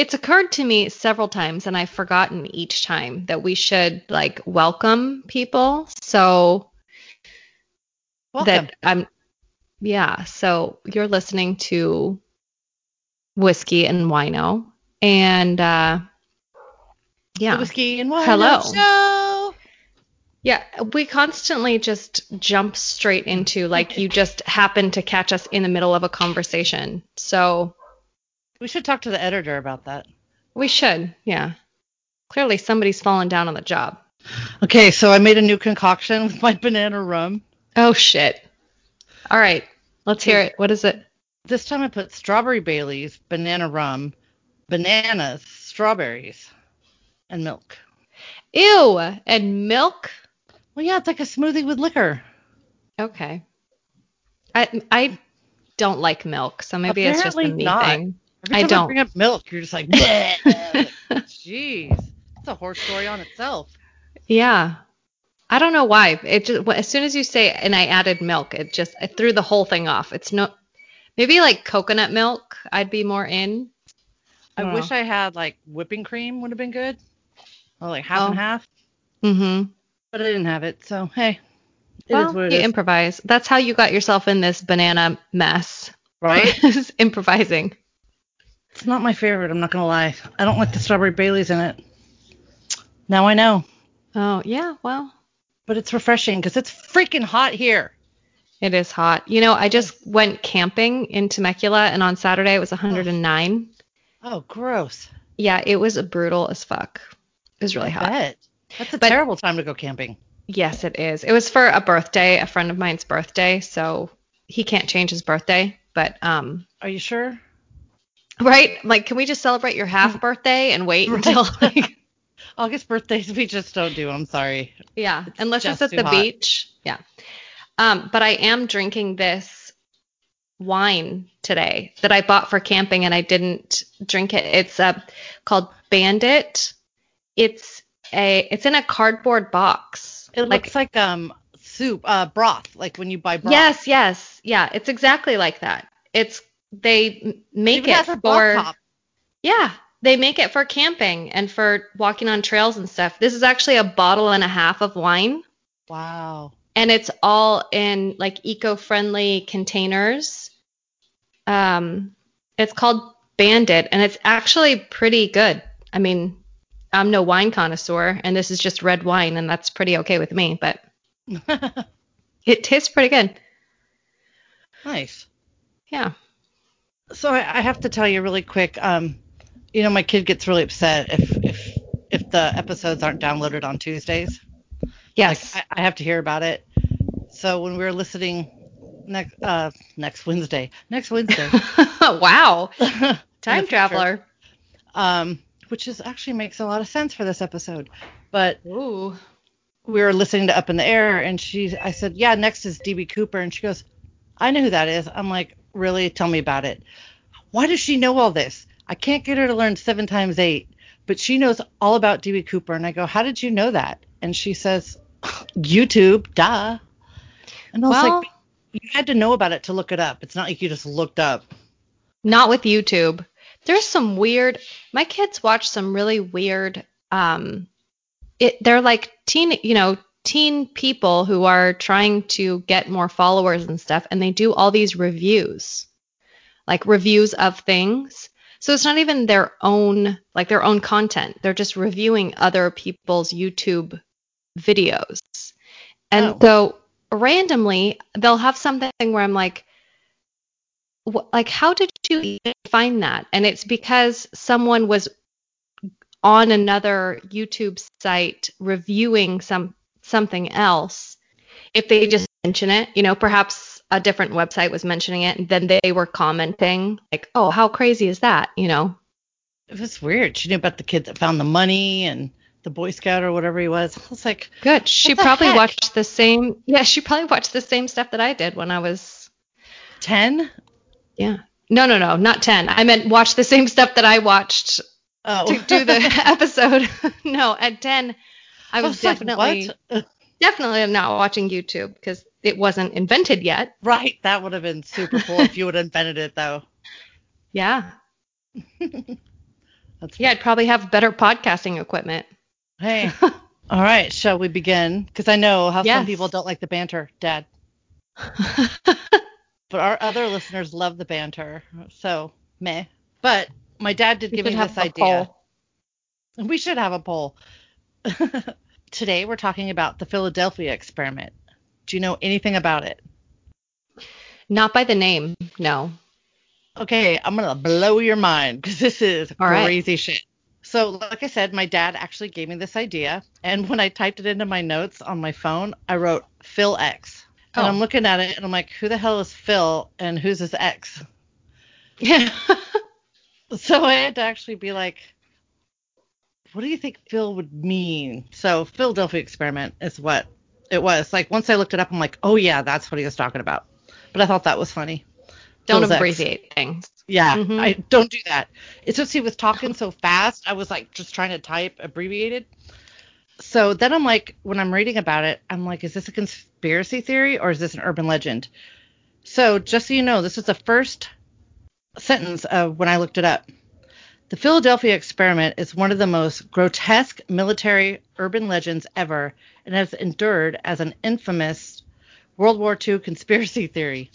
it's occurred to me several times and I've forgotten each time that we should like welcome people. So Welcome. that I'm yeah, so you're listening to Whiskey and Wino and uh yeah. The whiskey and Wino Hello. show. Yeah, we constantly just jump straight into like you just happen to catch us in the middle of a conversation. So We should talk to the editor about that. we should, yeah. Clearly somebody's fallen down on the job. Okay, so I made a new concoction with my banana rum. Oh shit. All right, let's hear it. What is it? This time I put strawberry Bailey's, banana rum, bananas, strawberries, and milk. Ew, and milk? Well, yeah, it's like a smoothie with liquor. Okay. I I don't like milk, so maybe it's just a Apparently me not. thing. Every I don't. bring up milk, you're just like, jeez, that's a horse story on itself. Yeah. I don't know why. It just as soon as you say and I added milk, it just it threw the whole thing off. It's no maybe like coconut milk I'd be more in. I Oh. wish I had like whipping cream would have been good, or like half and Oh. half, Mhm. but I didn't have it. So hey, it is Well, what it you is, improvise. That's how you got yourself in this banana mess. right? Is improvising. It's not my favorite. I'm not gonna lie. I don't like the strawberry Bailey's in it. Now I know, Oh, yeah, well, but it's refreshing because it's freaking hot here. it is hot. You know, I just went camping in Temecula and on Saturday it was 109. Oh, gross. Yeah, it was brutal as fuck. It was really I hot. bet. That's a But- terrible time to go camping. Yes, it is. It was for a birthday, a friend of mine's birthday, so he can't change his birthday. But um, Are you sure? Right, like, can we just celebrate your half birthday and wait Right. until like, August birthdays we just don't do. I'm sorry. yeah, unless just it's at the hot. beach. Yeah. Um, but I am drinking this wine today that I bought for camping and I didn't drink it. It's uh, called Bandit. It's a it's in a cardboard box. It like looks like um soup, uh broth, like when you buy broth. Yes, yes, yeah. It's exactly like that. It's they make Even it has a broth for yeah. They make it for camping and for walking on trails and stuff. This is actually a bottle and a half of wine, Wow. and it's all in like eco-friendly containers. Um, it's called Bandit, and it's actually pretty good. I mean, I'm no wine connoisseur, and this is just red wine, and that's pretty okay with me. But it tastes pretty good. nice. Yeah. So I, I have to tell you really quick. Um, you know, my kid gets really upset if if if the episodes aren't downloaded on Tuesdays. Yes. I, I have to hear about it. So when we were listening next uh next Wednesday, next Wednesday, wow. Time future. traveler. um, which is actually makes a lot of sense for this episode, but Ooh. we were listening to Up in the Air, and she, I said, yeah, next is DB Cooper, and she goes, I know who that is. I'm like, really? Tell me about it. Why does she know all this? I can't get her to learn seven times eight, but she knows all about DB Cooper, and I go, how did you know that? And she says, YouTube, duh. And I was Well, like, you had to know about it to look it up. It's not like you just looked up. not with YouTube. There's some weird. My kids watch some really weird. Um, it. They're like teen, you know, teen people who are trying to get more followers and stuff, and they do all these reviews, like reviews of things. So it's not even their own, like their own content. They're just reviewing other people's YouTube videos. And Oh. so randomly, they'll have something where I'm like, like how did you find that and it's because someone was on another youtube site reviewing some something else if they just mention it you know perhaps a different website was mentioning it and then they were commenting like oh how crazy is that you know It was weird. She knew about the kid that found the money and the Boy Scout or whatever he was. I was like, good she probably heck? watched the same yeah she probably watched the same stuff that i did when i was 10? yeah no no no not 10 i meant watch the same stuff that i watched Oh. to do the episode. no, at 10, I was, like, definitely what? definitely not watching YouTube because it wasn't invented yet. Right, that would have been super cool if you would have invented it, though. Yeah. That's Yeah, I'd probably have better podcasting equipment. Hey. All right, shall we begin? Because I know how Yes. some people don't like the banter, Dad. But our other listeners love the banter. So, meh. But my dad did We give me have this a idea. poll. We should have a poll. Today we're talking about the Philadelphia experiment. Do you know anything about it? Not by the name, no. Okay, I'm gonna blow your mind because this is All right. crazy shit. So, like I said, my dad actually gave me this idea, and when I typed it into my notes on my phone, I wrote Phil X, and Oh. I'm looking at it, and I'm like, who the hell is Phil, and who's his ex? Yeah. So I had to actually be like, what do you think Phil would mean? So Philadelphia experiment is what it was. Like once I looked it up, I'm like, oh yeah, that's what he was talking about. But I thought that was funny. Don't Phil's ex. abbreviate things. Yeah, Mhm. I don't do that. It's just he was talking so fast. I was like just trying to type abbreviated. So then I'm like, when I'm reading about it, I'm like, is this a conspiracy theory or is this an urban legend? So just so you know, this is the first sentence of when I looked it up. The Philadelphia experiment is one of the most grotesque military urban legends ever and has endured as an infamous World War II conspiracy theory.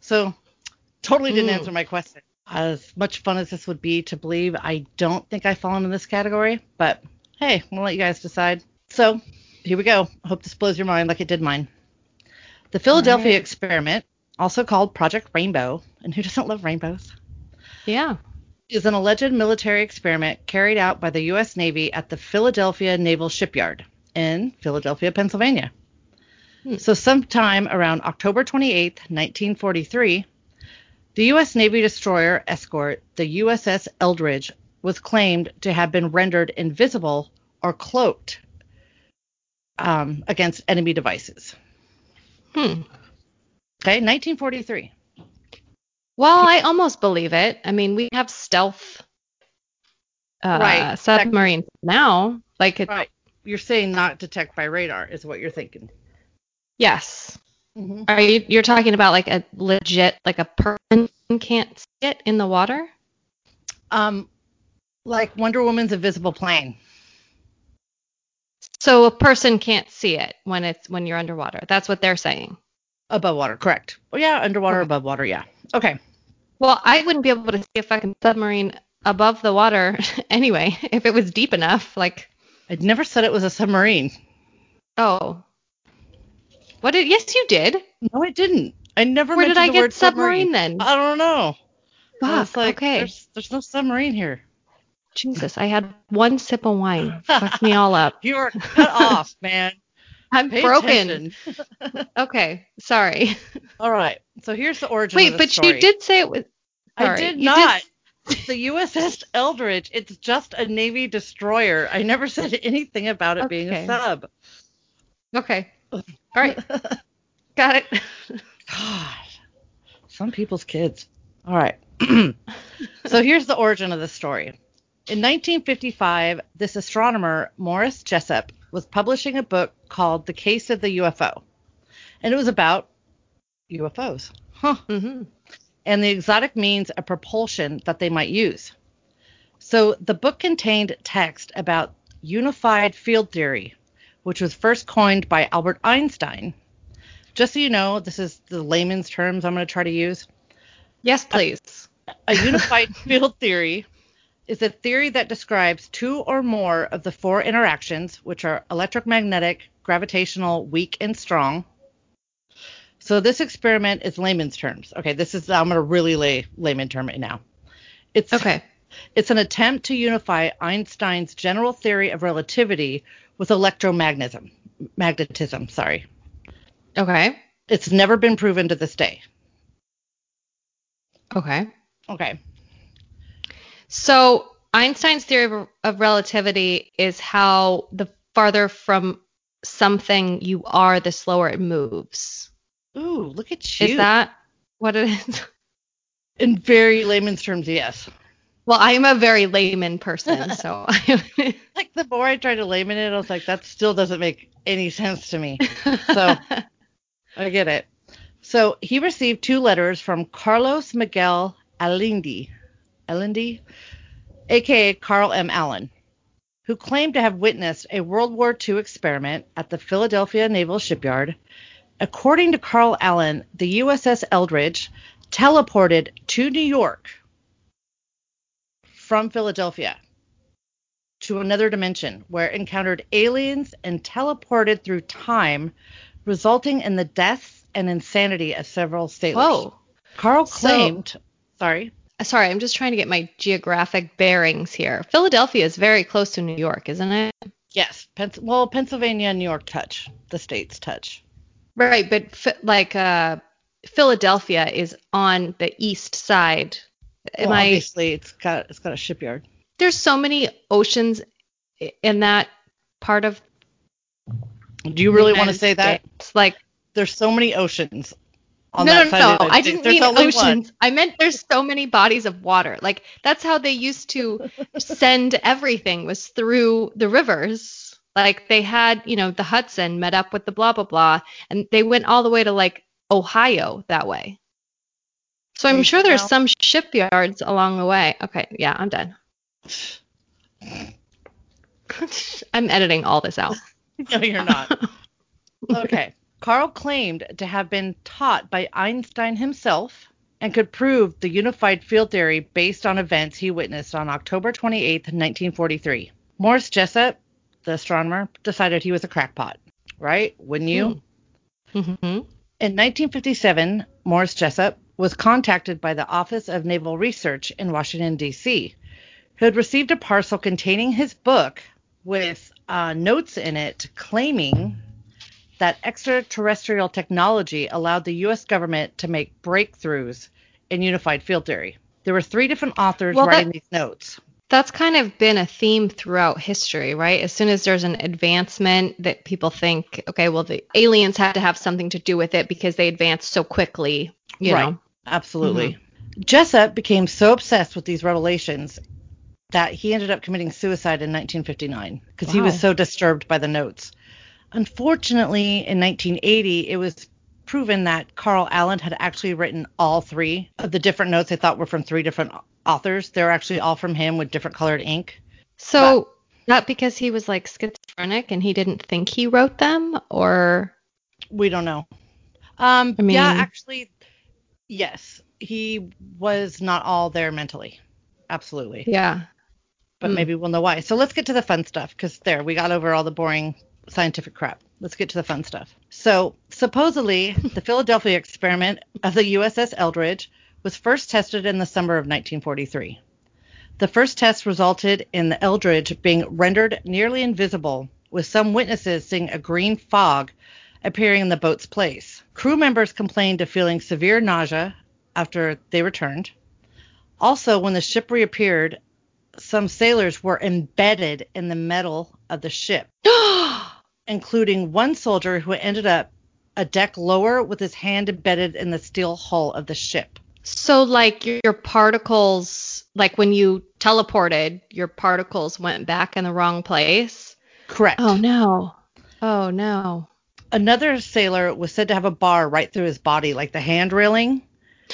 So, totally didn't Mm. answer my question. As much fun as this would be to believe, I don't think I fall into this category, but hey, we'll let you guys decide. So, here we go. I hope this blows your mind like it did mine. The Philadelphia right. experiment, also called Project Rainbow, and who doesn't love rainbows? Yeah. Is an alleged military experiment carried out by the U.S. Navy at the Philadelphia Naval Shipyard in Philadelphia, Pennsylvania. Hmm. So, sometime around October 28, 1943, the U.S. Navy destroyer escort, the USS Eldridge, was claimed to have been rendered invisible or cloaked um, against enemy devices. Hmm. Okay, 1943. Well, I almost believe it. I mean, we have stealth uh, Right. submarines now. Like, it, Right. You're saying not detect by radar is what you're thinking. yes. Mm-hmm. Are you you're talking about like a legit like a person can't see it in the water? Um, like Wonder Woman's invisible plane. So a person can't see it when it's when you're underwater. That's what they're saying. Above water, correct. Oh yeah, underwater, Okay. above water, yeah. Okay. Well, I wouldn't be able to see a fucking submarine above the water anyway if it was deep enough. Like, I never said it was a submarine. oh, what did? Yes, you did. No, I didn't. I never Where did I get word submarine then? I don't know. Fuck. like, okay. There's, there's no submarine here. Jesus, I had one sip of wine. Fucked me all up. You are cut off, man. I'm Pay broken. Okay, sorry. All right. So here's the origin Wait, of the but story. she did say it was. I did you not. the USS Eldridge. It's just a Navy destroyer. I never said anything about it being a sub. Okay. All right. Got it. God, some people's kids. All right. so here's the origin of the story. In 1955, this astronomer, Morris Jessup, was publishing a book called The Case of the UFO. And it was about UFOs. Huh. hmm And the exotic means of propulsion that they might use. So the book contained text about unified field theory, which was first coined by Albert Einstein. Just so you know, this is the layman's terms I'm going to try to use. Yes, please. A unified field theory is a theory that describes two or more of the four interactions, which are electromagnetic, gravitational, weak, and strong. So this experiment is layman's terms. Okay, this is I'm going to really lay layman term it now. It's Okay. it's an attempt to unify Einstein's general theory of relativity with electromagnetism. Magnetism, sorry. Okay. It's never been proven to this day. Okay. Okay. So Einstein's theory of, relativity is how the farther from something you are, the slower it moves. Ooh, look at you. Is that what it is? in very layman's terms? Yes. Well, I'm a very layman person, so I Like the more I tried to layman it, I was like, that still doesn't make any sense to me. So I get it. So he received two letters from Carlos Miguel Allende. Allende? aka Carl M. Allen, who claimed to have witnessed a World War II experiment at the Philadelphia Naval Shipyard. According to Carl Allen, the USS Eldridge teleported to New York from Philadelphia to another dimension where it encountered aliens and teleported through time, resulting in the deaths and insanity of several sailors. Whoa. Carl So- claimed, sorry, Sorry, I'm just trying to get my geographic bearings here. Philadelphia is very close to New York, isn't it? yes, Pens- well, Pennsylvania and New York touch, the states touch. Right, but like uh, Philadelphia is on the east side. Am Well, I? obviously, it's got it's got a shipyard. There's so many oceans in that part of. Do you really want to say that? States. Like There's so many oceans. No, no, no. the I didn't mean oceans. one. I meant there's so many bodies of water. Like that's how they used to send everything was through the rivers. Like they had, you know, the Hudson met up with the blah blah blah, and they went all the way to like Ohio that way. So I'm sure there's some shipyards along the way. Okay, yeah, I'm done. I'm editing all this out. No, you're not. okay. Carl claimed to have been taught by Einstein himself and could prove the unified field theory based on events he witnessed on October 28, 1943. Morris Jessup, the astronomer, decided he was a crackpot, right? Wouldn't you? hmm In 1957, Morris Jessup was contacted by the Office of Naval Research in Washington, D.C., who had received a parcel containing his book with uh, notes in it claiming that extraterrestrial technology allowed the U.S. government to make breakthroughs in unified field theory. There were three different authors Well, that- writing these notes. That's kind of been a theme throughout history, right? As soon as there's an advancement that people think, okay, well, the aliens had to have something to do with it because they advanced so quickly, you Right. know. Absolutely. Mm-hmm. Jessup became so obsessed with these revelations that he ended up committing suicide in 1959 because he was so disturbed by the notes. Unfortunately, in 1980, it was proven that Carl Allen had actually written all three of the different notes they thought were from three different authors. They're actually all from him with different colored ink. So, not because he was like schizophrenic and he didn't think he wrote them, or We don't know. Um, I yeah, actually, yes, he was not all there mentally. Absolutely. yeah. but Mm. maybe we'll know why. So let's get to the fun stuff because there we got over all the boring scientific crap. Let's get to the fun stuff. So supposedly the Philadelphia experiment of the USS Eldridge was first tested in the summer of 1943. The first test resulted in the Eldridge being rendered nearly invisible, with some witnesses seeing a green fog appearing in the boat's place. Crew members complained of feeling severe nausea after they returned. Also, when the ship reappeared, some sailors were embedded in the metal of the ship, including one soldier who ended up a deck lower with his hand embedded in the steel hull of the ship. so, like your, particles, like when you teleported, your particles went back in the wrong place. Correct. Oh no. Oh no. Another sailor was said to have a bar right through his body, like the hand railing,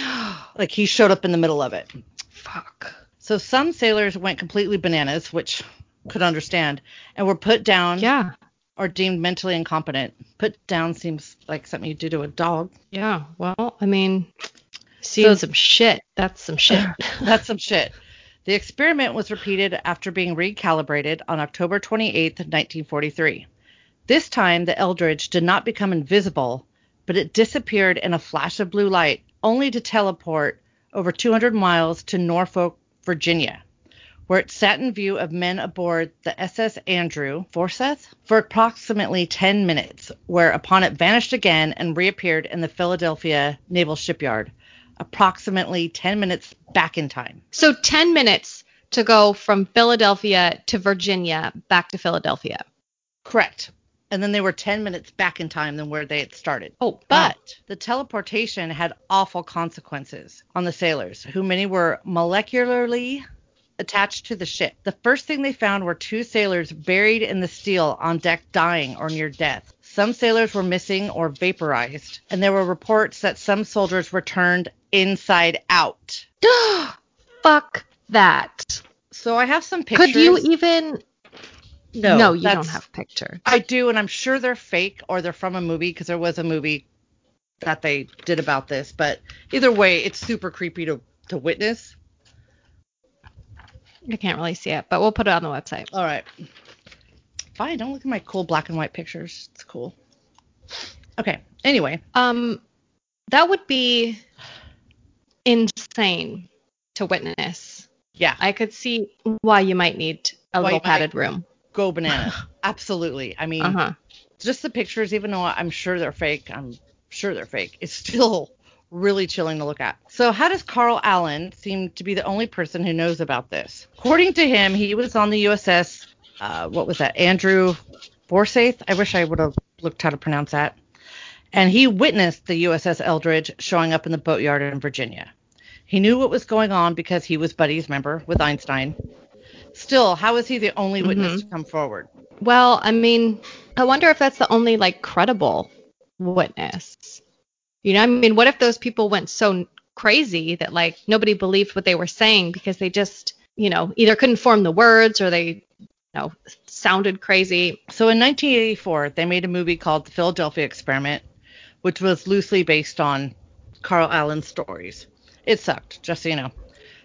like he showed up in the middle of it. Fuck. So some sailors went completely bananas, which could understand, and were put down Yeah. Or deemed mentally incompetent. Put down seems like something you do to a dog. Yeah. Well, I mean, seeing So- some shit. That's some shit. That's some shit. The experiment was repeated after being recalibrated on October 28, 1943. This time, the Eldridge did not become invisible, but it disappeared in a flash of blue light, only to teleport over 200 miles to Norfolk, Virginia, where it sat in view of men aboard the SS Andrew Forsyth for approximately 10 minutes, whereupon it vanished again and reappeared in the Philadelphia Naval Shipyard, approximately 10 minutes back in time. so 10 minutes to go from Philadelphia to Virginia back to Philadelphia. Correct. And then they were 10 minutes back in time than where they had started. Oh, But the teleportation had awful consequences on the sailors, who many were molecularly attached to the ship. The first thing they found were two sailors buried in the steel on deck dying or near death. Some sailors were missing or vaporized, and there were reports that some soldiers were turned inside out. Fuck that. So I have some pictures. Could you even? No, no, you don't have pictures. I do, and I'm sure they're fake or they're from a movie because there was a movie that they did about this. But either way, it's super creepy to to witness. I can't really see it, but we'll put it on the website. All right. Fine. Don't look at my cool black and white pictures. It's cool. Okay. Anyway, Um, that would be insane to witness. yeah, I could see why you might need a Why little padded room. go bananas. Absolutely. I mean, Uh huh. just the pictures, even though I'm sure they're fake, I'm sure they're fake. It's still really chilling to look at. So, how does Carl Allen seem to be the only person who knows about this? According to him, he was on the USS. Uh, what was that? Andrew Forsyth. I wish I would have looked how to pronounce that. And he witnessed the USS Eldridge showing up in the boatyard in Virginia. He knew what was going on because he was buddies, remember, with Einstein. Still, how is he the only witness to come forward? Well, I mean, I wonder if that's the only like credible witness. You know, I mean, what if those people went so crazy that like nobody believed what they were saying because they just, you know, either couldn't form the words or they, you know, sounded crazy. So in 1984, they made a movie called The Philadelphia Experiment, which was loosely based on Carl Allen's stories. It sucked, just so you know.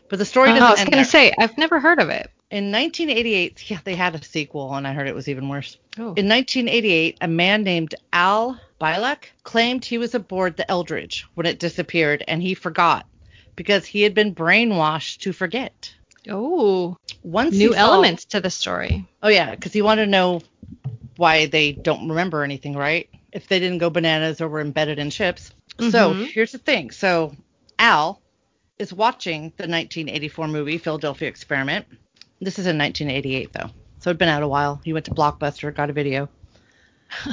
But the story Oh, doesn't I was gonna there. say I've never heard of it. In 1988, yeah, they had a sequel, and I heard it was even worse. Oh. In 1988, a man named Al Bielek claimed he was aboard the Eldridge when it disappeared, and he forgot because he had been brainwashed to forget. Oh, Once new saw- elements to the story. Oh yeah, because he wanted to know why they don't remember anything, right? If they didn't go bananas or were embedded in chips. So Mhm. here's the thing. So Al is watching the 1984 movie Philadelphia Experiment. This is in 1988 though, so it'd been out a while. He went to Blockbuster, got a video.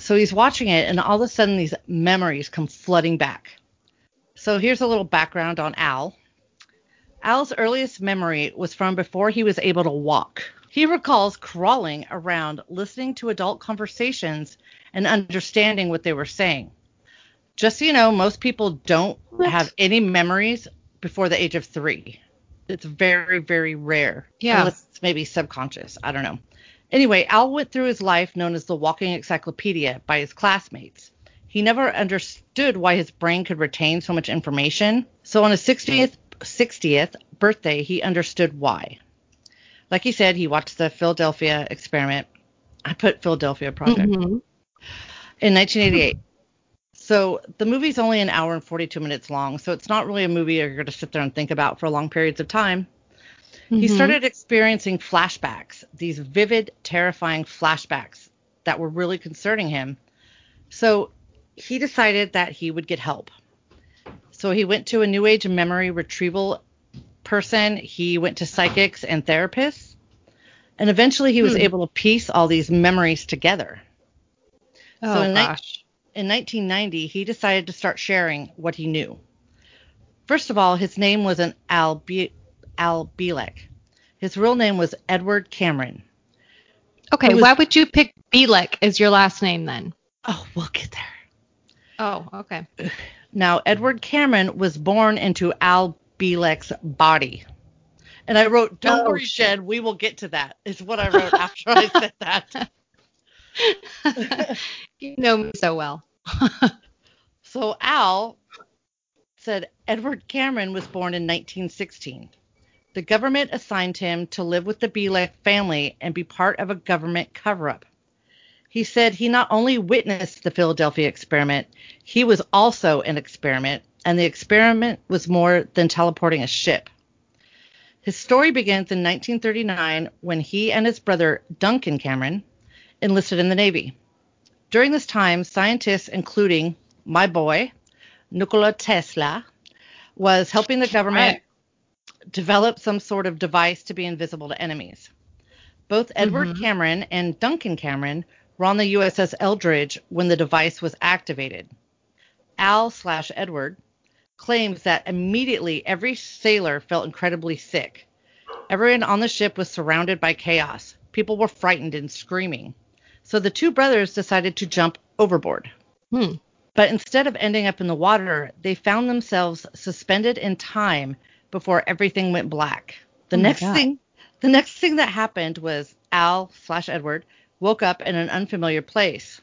so he's watching it, and all of a sudden these memories come flooding back. So here's a little background on Al. Al's earliest memory was from before he was able to walk. He recalls crawling around, listening to adult conversations and understanding what they were saying. Just so you know, most people don't What? have any memories before the age of three. It's very, very rare. Yeah. Unless it's maybe subconscious. I don't know. Anyway, Al went through his life known as the walking encyclopedia by his classmates. He never understood why his brain could retain so much information. So on his 60th 60th birthday, he understood why. Like he said, he watched the Philadelphia experiment. I put Philadelphia project Mhm. in 1988. So the movie's only an hour and 42 minutes long, so it's not really a movie you're going to sit there and think about for long periods of time. He Mhm. started experiencing flashbacks, these vivid, terrifying flashbacks that were really concerning him. So he decided that he would get help. So he went to a new age memory retrieval person, he went to psychics and therapists, and eventually he was Hmm. able to piece all these memories together. Oh So in ni- gosh. In 1990, he decided to start sharing what he knew. First of all, his name wasn't Al, Be- Al Bielek. His real name was Edward Cameron. Okay, was- why would you pick Bielek as your last name then? Oh, we'll get there. Oh, okay. Now, Edward Cameron was born into Al Bielek's body. And I wrote, Don't Oh, worry, shit. Jen, we will get to that, is what I wrote after I said that. you know me so well. So Al said Edward Cameron was born in 1916. The government assigned him to live with the Bielek family and be part of a government cover up. He said he not only witnessed the Philadelphia experiment, he was also an experiment, and the experiment was more than teleporting a ship. His story begins in 1939 when he and his brother Duncan Cameron enlisted in the Navy. During this time, scientists, including my boy, Nikola Tesla, was helping the government develop some sort of device to be invisible to enemies. Both Edward Mhm. Cameron and Duncan Cameron were on the USS Eldridge when the device was activated. Al slash Edward claims that immediately every sailor felt incredibly sick. Everyone on the ship was surrounded by chaos. People were frightened and screaming. So the two brothers decided to jump overboard. Hmm. But instead of ending up in the water, they found themselves suspended in time before everything went black. The Oh next thing the next thing that happened was Al slash Edward woke up in an unfamiliar place.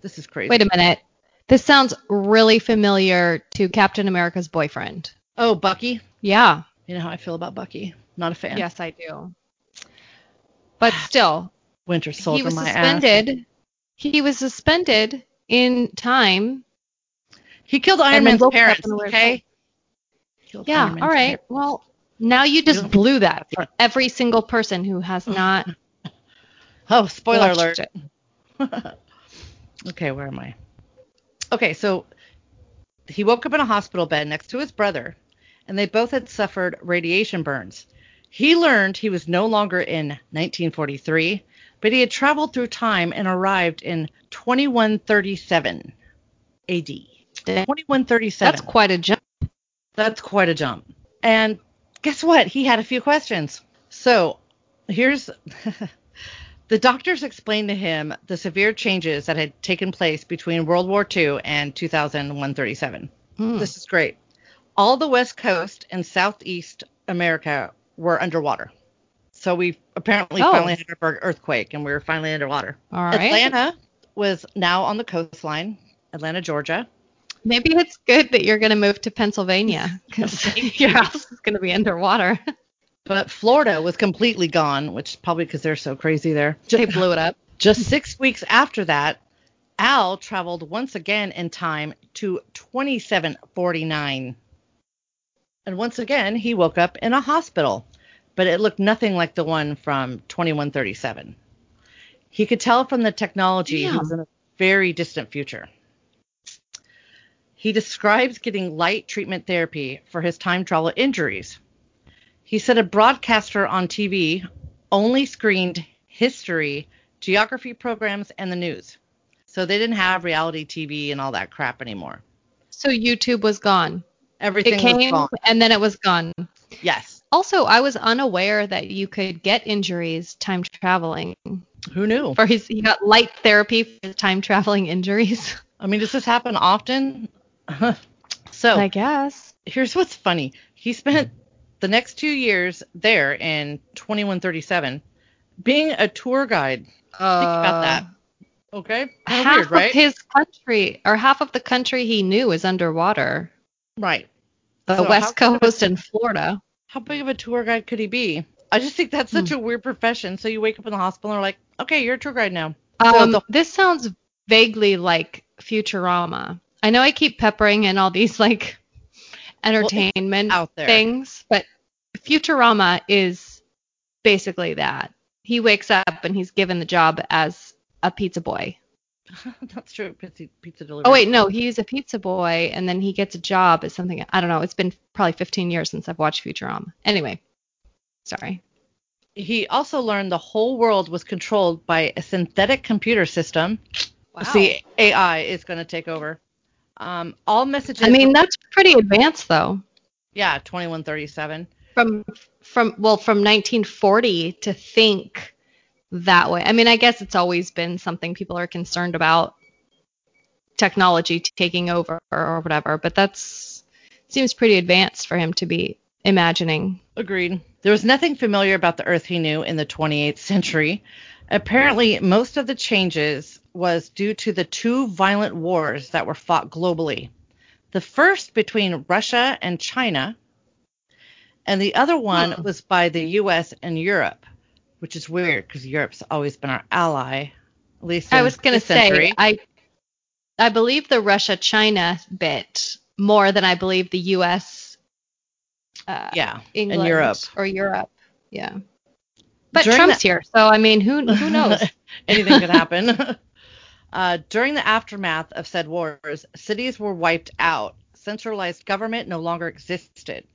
This is crazy. Wait a minute. This sounds really familiar to Captain America's boyfriend. Oh, Bucky. Yeah. You know how I feel about Bucky. Not a fan. Yes, I do. But still, Winter Soldier. he was my ass. suspended. He was suspended in time. He killed Iron Man's parents, okay? Killed Yeah. All right. Well, now you just Really? blew that for every single person who has not Oh, spoiler alert. okay, where am I? Okay, so he woke up in a hospital bed next to his brother, and they both had suffered radiation burns. He learned he was no longer in 1943, but he had traveled through time and arrived in 2137 AD. 2137. That's quite a jump. That's quite a jump. And guess what? He had a few questions. So here's the doctors explained to him the severe changes that had taken place between World War II and 2137. Hmm. This is great. All the West Coast and Southeast America were underwater. So we apparently Oh. finally had our earthquake and we were finally underwater. All right. Atlanta was now on the coastline, Atlanta, Georgia. Maybe it's good that you're going to move to Pennsylvania because your house is going to be underwater. But Florida was completely gone, which probably because they're so crazy there. they blew it up. Just six weeks after that, Al traveled once again in time to 2749. And once again, he woke up in a hospital, but it looked nothing like the one from 2137. He could tell from the technology he was in a very distant future. He describes getting light treatment therapy for his time travel injuries. He said a broadcaster on TV only screened history, geography programs, and the news. So they didn't have reality TV and all that crap anymore. So YouTube was gone. Everything it came was gone. and then it was gone. Yes. Also, I was unaware that you could get injuries time traveling. Who knew? For his, he got light therapy for his time traveling injuries. I mean, does this happen often? so I guess. here's what's funny. He spent the next two years there in 2137 being a tour guide. Think about that. Okay. Uh, Half weird, right? of his country, or half of the country he knew, is underwater. right. The So West Coast and Florida. How big of a tour guide could he be? I just think that's such a weird profession. So you wake up in the hospital and are like, okay, you're a tour guide now. So Um, the- this sounds vaguely like Futurama. I know I keep peppering in all these like entertainment out there. things, but Futurama is basically that. He wakes up and he's given the job as a pizza boy. that's true. Pizza, pizza delivery. Oh wait, no, he's a pizza boy and then he gets a job as something I don't know. It's been probably 15 years since I've watched Futurama. Anyway, sorry. He also learned the whole world was controlled by a synthetic computer system. Wow. See, AI is going to take over. Um, all messages. I mean, that's pretty advanced though. yeah, 2137. from from well from 1940 to think that way. I mean, I guess it's always been something people are concerned about technology taking over or whatever, but that's seems pretty advanced for him to be imagining. Agreed. There was nothing familiar about the Earth he knew in the 28th century. Apparently, most of the changes was due to the two violent wars that were fought globally. The first between Russia and China, and the other one was by the US and Europe, which is weird because Europe's always been our ally, at least I was going to century. say I I believe the Russia China bit more than I believe the US uh, yeah, England and Europe. or Europe. Yeah. But During Trump's here, so I mean, who who knows? Anything could happen. uh, during the aftermath of said wars, cities were wiped out. Centralized government no longer existed.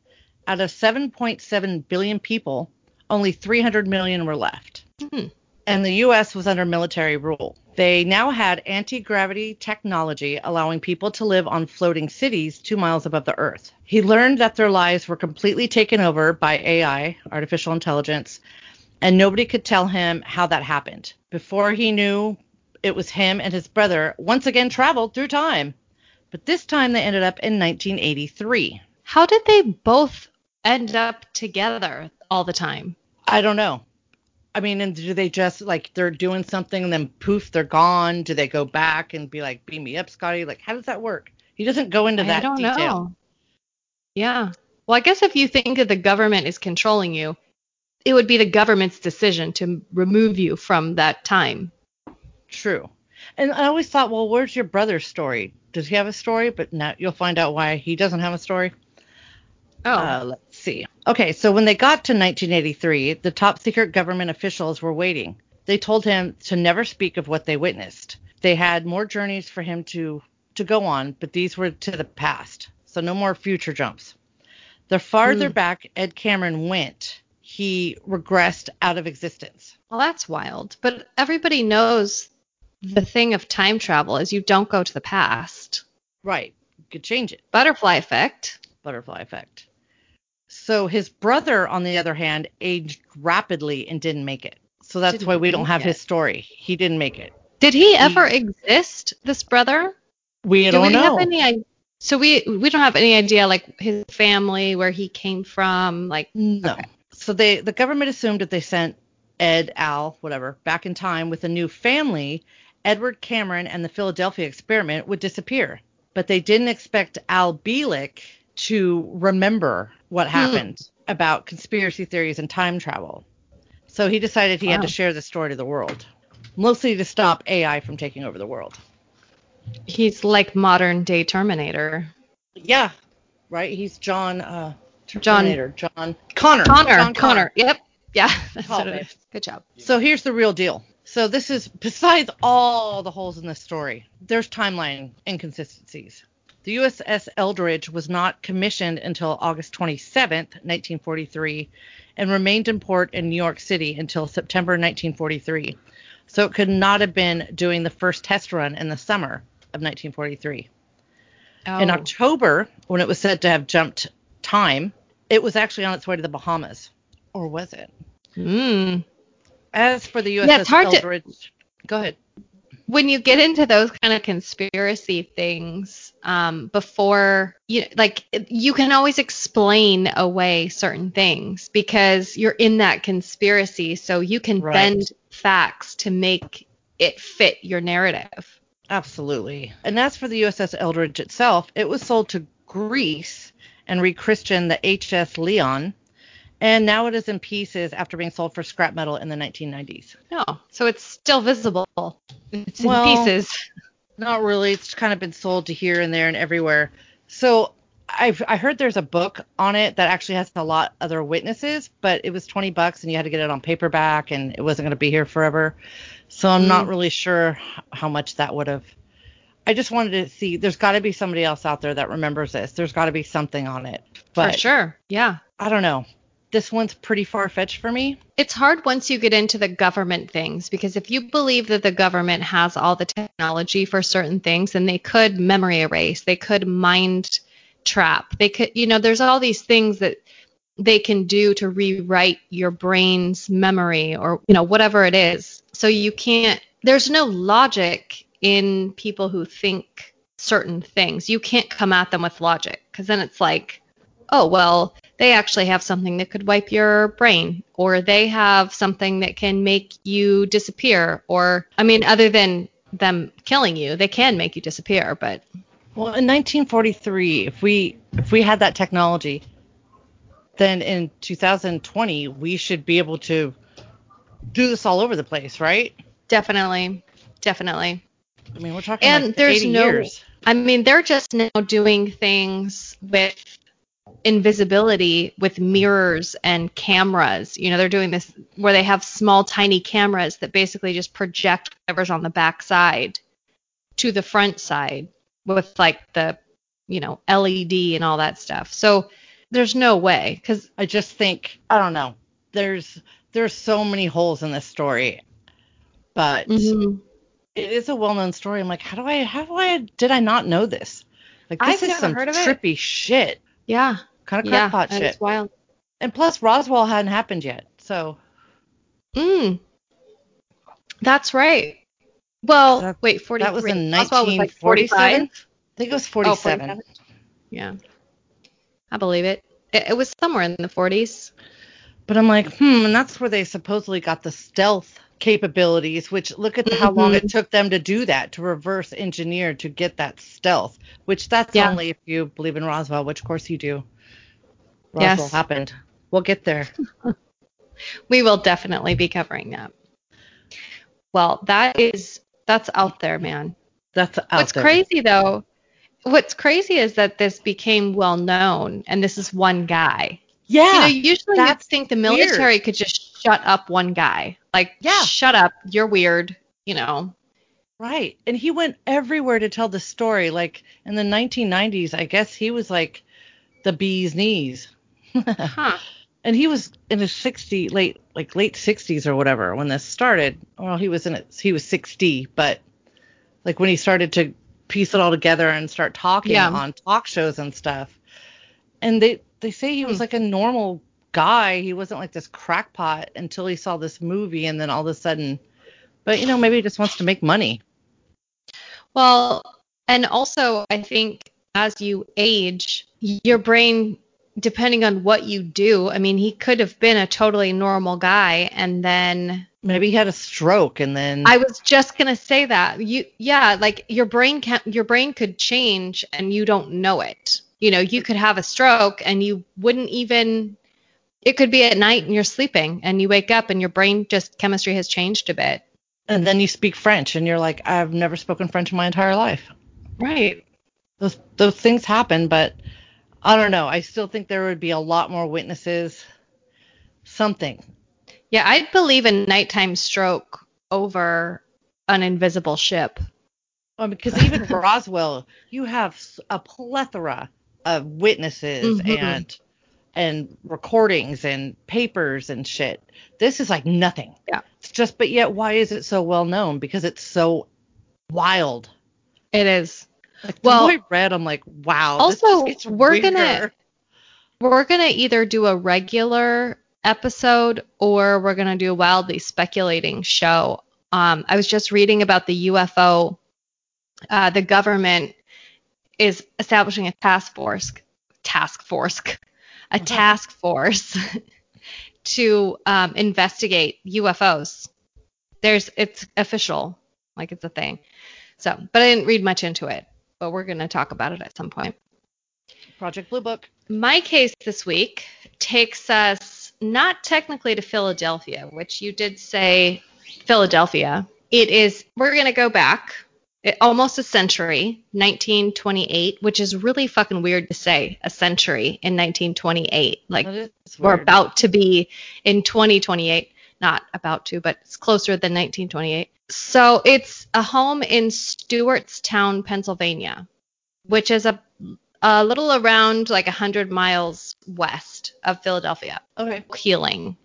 Out of 7.7 billion people, only 300 million were left. Hmm. And the U.S. was under military rule. They now had anti gravity technology, allowing people to live on floating cities two miles above the Earth. He learned that their lives were completely taken over by AI, artificial intelligence, and nobody could tell him how that happened. Before he knew it was him and his brother once again traveled through time. But this time they ended up in 1983. How did they both end up together? all the time? I don't know. I mean, and do they just like they're doing something and then poof, they're gone? Do they go back and be like, beam me up, Scotty? Like, how does that work? He doesn't go into that I don't detail. know. Yeah. Well, I guess if you think that the government is controlling you, it would be the government's decision to remove you from that time. True. And I always thought, well, where's your brother's story? Does he have a story? But now you'll find out why he doesn't have a story. Oh. Uh, let's see. Okay, so when they got to 1983, the top secret government officials were waiting. They told him to never speak of what they witnessed. They had more journeys for him to to go on, but these were to the past, so no more future jumps. The farther Hmm. back Ed Cameron went, he regressed out of existence. well, that's wild. But everybody knows the thing of time travel is you don't go to the past. Right. You could change it. Butterfly effect. butterfly effect. So his brother, on the other hand, aged rapidly and didn't make it. So that's Didn't why we don't have it. his story. He didn't make it. Did he ever exist, this brother? We Do don't we know. have any so we we don't have any idea like his family, where he came from, like no. Okay. So they the government assumed that they sent Ed, Al, whatever, back in time with a new family, Edward Cameron and the Philadelphia experiment would disappear. But they didn't expect Al Bielek to remember what happened about conspiracy theories and time travel. So he decided he had to share the story to the world, mostly to stop AI from taking over the world. he's like modern day Terminator. Yeah, right. He's John. Uh, John- Terminator, John Connor. Connor, John Connor. Yep. Yeah, that's Call what it is. Good job. So here's the real deal. So this is besides all the holes in this story. There's timeline inconsistencies. The USS Eldridge was not commissioned until August 27th, 1943, and remained in port in New York City until September 1943. So it could not have been doing the first test run in the summer of 1943. Oh. In October, when it was said to have jumped time, it was actually on its way to the Bahamas. Or was it? Mm. As for the USS Yeah, it's hard to- Eldridge, go ahead. When you get into those kind of conspiracy things, um, before you like, you can always explain away certain things because you're in that conspiracy, so you can Right. bend facts to make it fit your narrative. Absolutely. And as for the USS Eldridge itself, it was sold to Greece and rechristened the HS Leon, and now it is in pieces after being sold for scrap metal in the 1990s. No, so it's still visible. It's in Well, pieces. Not really. It's kind of been sold to here and there and everywhere. So I've I heard there's a book on it that actually has a lot other witnesses, but it was 20 bucks and you had to get it on paperback and it wasn't going to be here forever. So I'm not Mm. really sure how much that would have. I just wanted to see. There's got to be somebody else out there that remembers this. There's got to be something on it. But For sure. Yeah. I don't know. This one's pretty far fetched for me. It's hard once you get into the government things because if you believe that the government has all the technology for certain things, then they could memory erase, they could mind trap, they could, you know, there's all these things that they can do to rewrite your brain's memory or, you know, whatever it is. So you can't, there's no logic in people who think certain things. You can't come at them with logic because then it's like, oh, well, they actually have something that could wipe your brain, or they have something that can make you disappear, or, I mean, other than them killing you, they can make you disappear, but Well, in 1943, if we if we had that technology, then in 2020 we should be able to do this all over the place, right? definitely, definitely. I mean, we're talking And like there's 80 no- years. I mean, they're just now doing things with invisibility with mirrors and cameras. You know, they're doing this where they have small, tiny cameras that basically just project whatever's on the back side to the front side with like the, you know, LED and all that stuff. So there's no way because I just think I don't know. There's there's so many holes in this story, but Mm-hmm. it is a well-known story. I'm like, how do I how do I did I not know this? Like this I've is some heard of it. trippy shit, yeah, kind of yeah, crackpot and shit. it's wild. And plus, Roswell hadn't happened yet, so Mm. That's right. Well, That- wait, 43. that was in Roswell was like I think it was Oh, 47. 47. Yeah. I believe it. it. It was somewhere in the 40s. But I'm like, hmm, and that's where they supposedly got the stealth capabilities, which look at how long Mm-hmm. it took them to do that, to reverse engineer to get that stealth, which that's Yeah. only if you believe in Roswell, which of course you do. Yes. Roswell happened. We'll get there. We will definitely be covering that. Well, that is that's out there, man. That's out What's there. crazy though, what's crazy is that this became well known and this is one guy. Yeah. you know, usually you'd think the weird. military could just shut up one guy. Like, Yeah. shut up, you're weird, you know. Right. And he went everywhere to tell the story. Like in the 1990s, I guess he was like the bee's knees. Huh. and he was in his 60 late like late 60s or whatever when this started. Well, he was in it he was 60, but like when he started to piece it all together and start talking Yeah. on talk shows and stuff. And they they say he was Hmm. like a normal guy. He wasn't like this crackpot until he saw this movie and then all of a sudden but you know, maybe he just wants to make money. Well, and also I think as you age, your brain depending on what you do, I mean, he could have been a totally normal guy and then Maybe he had a stroke and then I was just going to say that. You yeah, like your brain can your brain could change and you don't know it. You know, you could have a stroke and you wouldn't even it could be at night and you're sleeping and you wake up and your brain just chemistry has changed a bit. and then you speak French and you're like, I've never spoken French in my entire life. Right. Those those things happen, but I don't know. I still think there would be a lot more witnesses. Something. Yeah, I'd believe a nighttime stroke over an invisible ship. Um, because even Roswell, you have a plethora of witnesses Mhm. and and recordings and papers and shit. This is like nothing. Yeah. It's just, but yet, why is it so well known? Because it's so wild. It is. Like, Well- I read, I'm like, wow. Also, we're gonna- We're going to either do a regular episode or we're going to do a wildly speculating show. Um, I was just reading about the UFO. Uh, the government is establishing a task force, task force, a task force to um, investigate UFOs. There's, it's official, like it's a thing. So, but I didn't read much into it, but we're going to talk about it at some point. Project Blue Book. My case this week takes us not technically to Philadelphia, which you did say Philadelphia. It is, we're going to go back eh, almost a century, 1928, which is really fucking weird to say, a century in 1928. Like, we're about to be in 2028. Not about to, but it's closer than 1928. So it's a home in Stewartstown, Pennsylvania, which is a, a little around like 100 miles west of Philadelphia. Okay. Healing.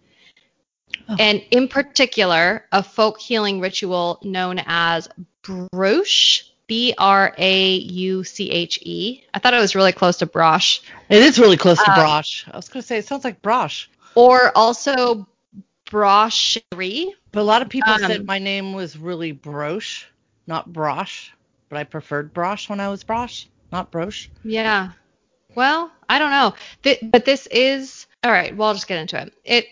Oh. And in particular, a folk healing ritual known as Bruche, B R A U C H E. I thought it was really close to brosh. It is really close to Um, brosh. I was gonna say it sounds like brosh, Or also brasherie. but a lot of people um, said my name was really broche, not brosh. But I preferred brosh when I was brosh, not broche. Yeah. Well, I don't know. Th- but this is all right. Well, I'll just get into it. It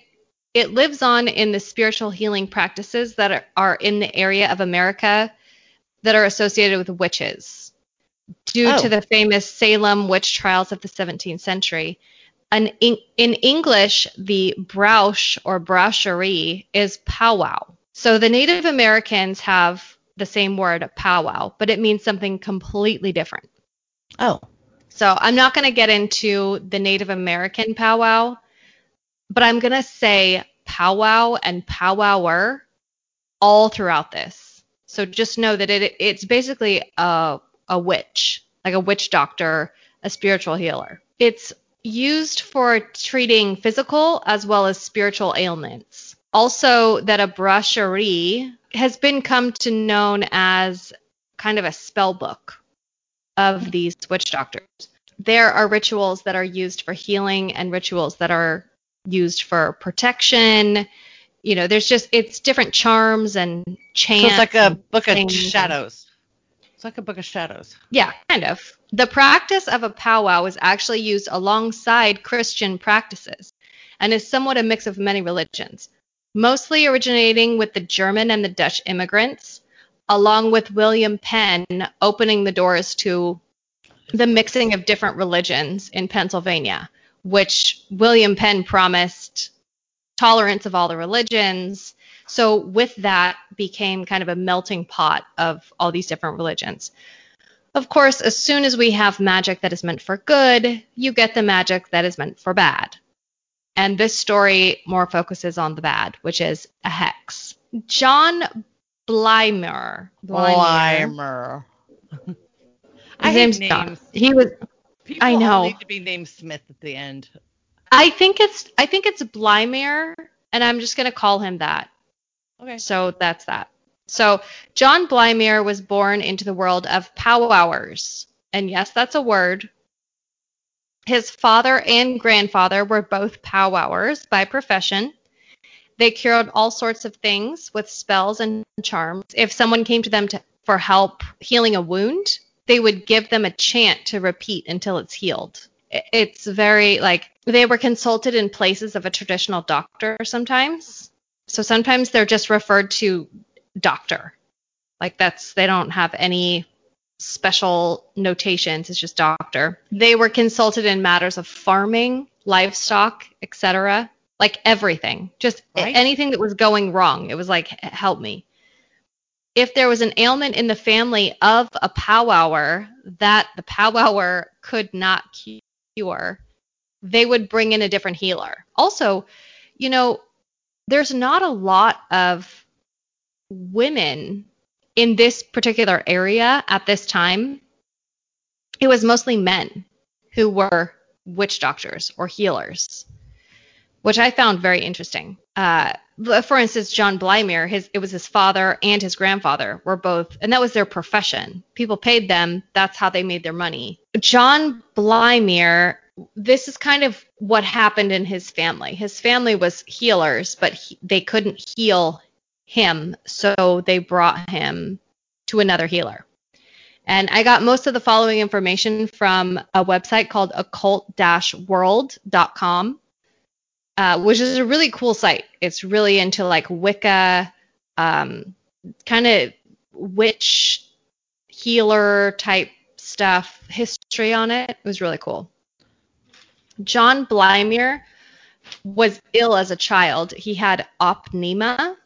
it lives on in the spiritual healing practices that are, are in the area of America that are associated with witches, due Oh. to the famous Salem witch trials of the 17th century. An, in, in English, the brauch or brasherie is powwow. So the Native Americans have the same word powwow, but it means something completely different. Oh, So I'm not going to get into the Native American powwow, but I'm going to say powwow and powwower all throughout this. So just know that it it's basically a a witch, like a witch doctor, a spiritual healer. It's used for treating physical as well as spiritual ailments. Also that a brasherie has been come to known as kind of a spell book of these witch doctors. There are rituals that are used for healing and rituals that are used for protection. You know, there's just it's different charms and chants. so it's like a book of shadows. It's like a book of shadows. Yeah, kind of. The practice of a powwow is actually used alongside Christian practices. and is somewhat a mix of many religions, mostly originating with the German and the Dutch immigrants, along with William Penn opening the doors to the mixing of different religions in Pennsylvania, which William Penn promised tolerance of all the religions. So with that became kind of a melting pot of all these different religions. Of course, as soon as we have magic that is meant for good, you get the magic that is meant for bad. And this story more focuses on the bad, which is a hex. John Blymer. Blymer. I His hate name's names. John. He was. People I know. need to be named Smith at the end. I think it's. I think it's Blymer, and I'm just gonna call him that. Okay. So that's that. So John Blymer was born into the world of powwowers. And yes, that's a word. His father and grandfather were both powwowers by profession. They cured all sorts of things with spells and charms. If someone came to them to, for help healing a wound, they would give them a chant to repeat until it's healed. It's very like they were consulted in places of a traditional doctor sometimes. So sometimes they're just referred to doctor. Like that's they don't have any special notations. It's just doctor. They were consulted in matters of farming, livestock, etc. Like everything, just Right. anything that was going wrong. It was like help me. If there was an ailment in the family of a powwower that the powwower could not cure, they would bring in a different healer. Also, you know, there's not a lot of women in this particular area at this time. It was mostly men who were witch doctors or healers, which I found very interesting. Uh, for instance, John Blymer, his it was his father and his grandfather were both, and that was their profession. People paid them. That's how they made their money. John Blymer, this is kind of what happened in his family. His family was healers, but he, they couldn't heal him, so they brought him to another healer. And I got most of the following information from a website called occult-world.com, uh, which is a really cool site. It's really into like Wicca, um, kind of witch healer type stuff, history on it. It was really cool. John Blymer was ill as a child. He had opnema,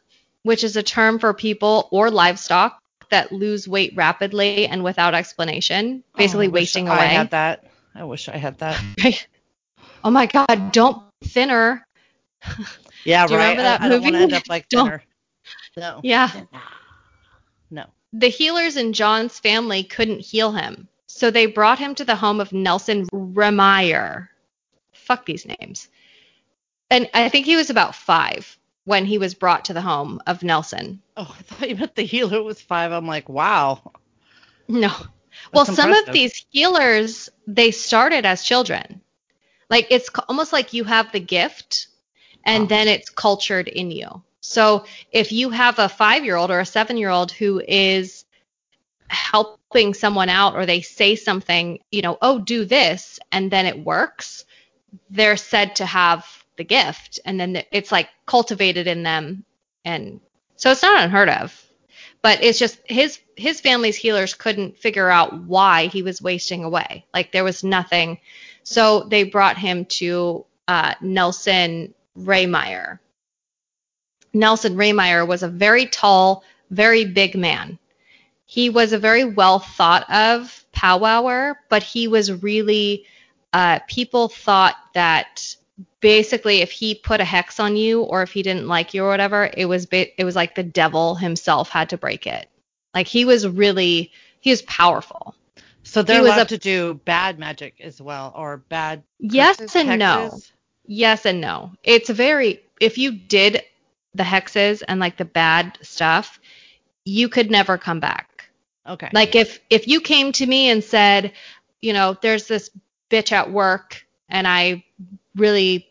which is a term for people or livestock that lose weight rapidly and without explanation, basically Oh, I wish wasting I away. had that. I wish I had that. oh my God, don't thinner. Yeah, Do you right. remember that I, I don't want to end up like thinner. No. Yeah. No. The healers in John's family couldn't heal him, so they brought him to the home of Nelson Rehmeyer. Fuck these names. And I think he was about five when he was brought to the home of Nelson. Oh, I thought you meant the healer was five. I'm like, wow. No. Well, That's some of these healers, they started as children. Like it's almost like you have the gift and Wow. then it's cultured in you. So if you have a five year old or a seven year old who is helping someone out or they say something, you know, oh, do this, and then it works, they're said to have the gift. And then it's like cultivated in them. And so it's not unheard of. But it's just his his family's healers couldn't figure out why he was wasting away. Like there was nothing. So they brought him to uh, Nelson Rehmeyer. Nelson Rehmeyer was a very tall, very big man. He was a very well thought of powwower, but he was really, uh, people thought that basically if he put a hex on you or if he didn't like you or whatever, it was it was like the devil himself had to break it. Like he was really he was powerful. So they're was allowed a- to do bad magic as well, or bad. Yes and no. Yes and no. It's very if you did the hexes and like the bad stuff, you could never come back. Okay. Like if if you came to me and said, you know, there's this bitch at work and I really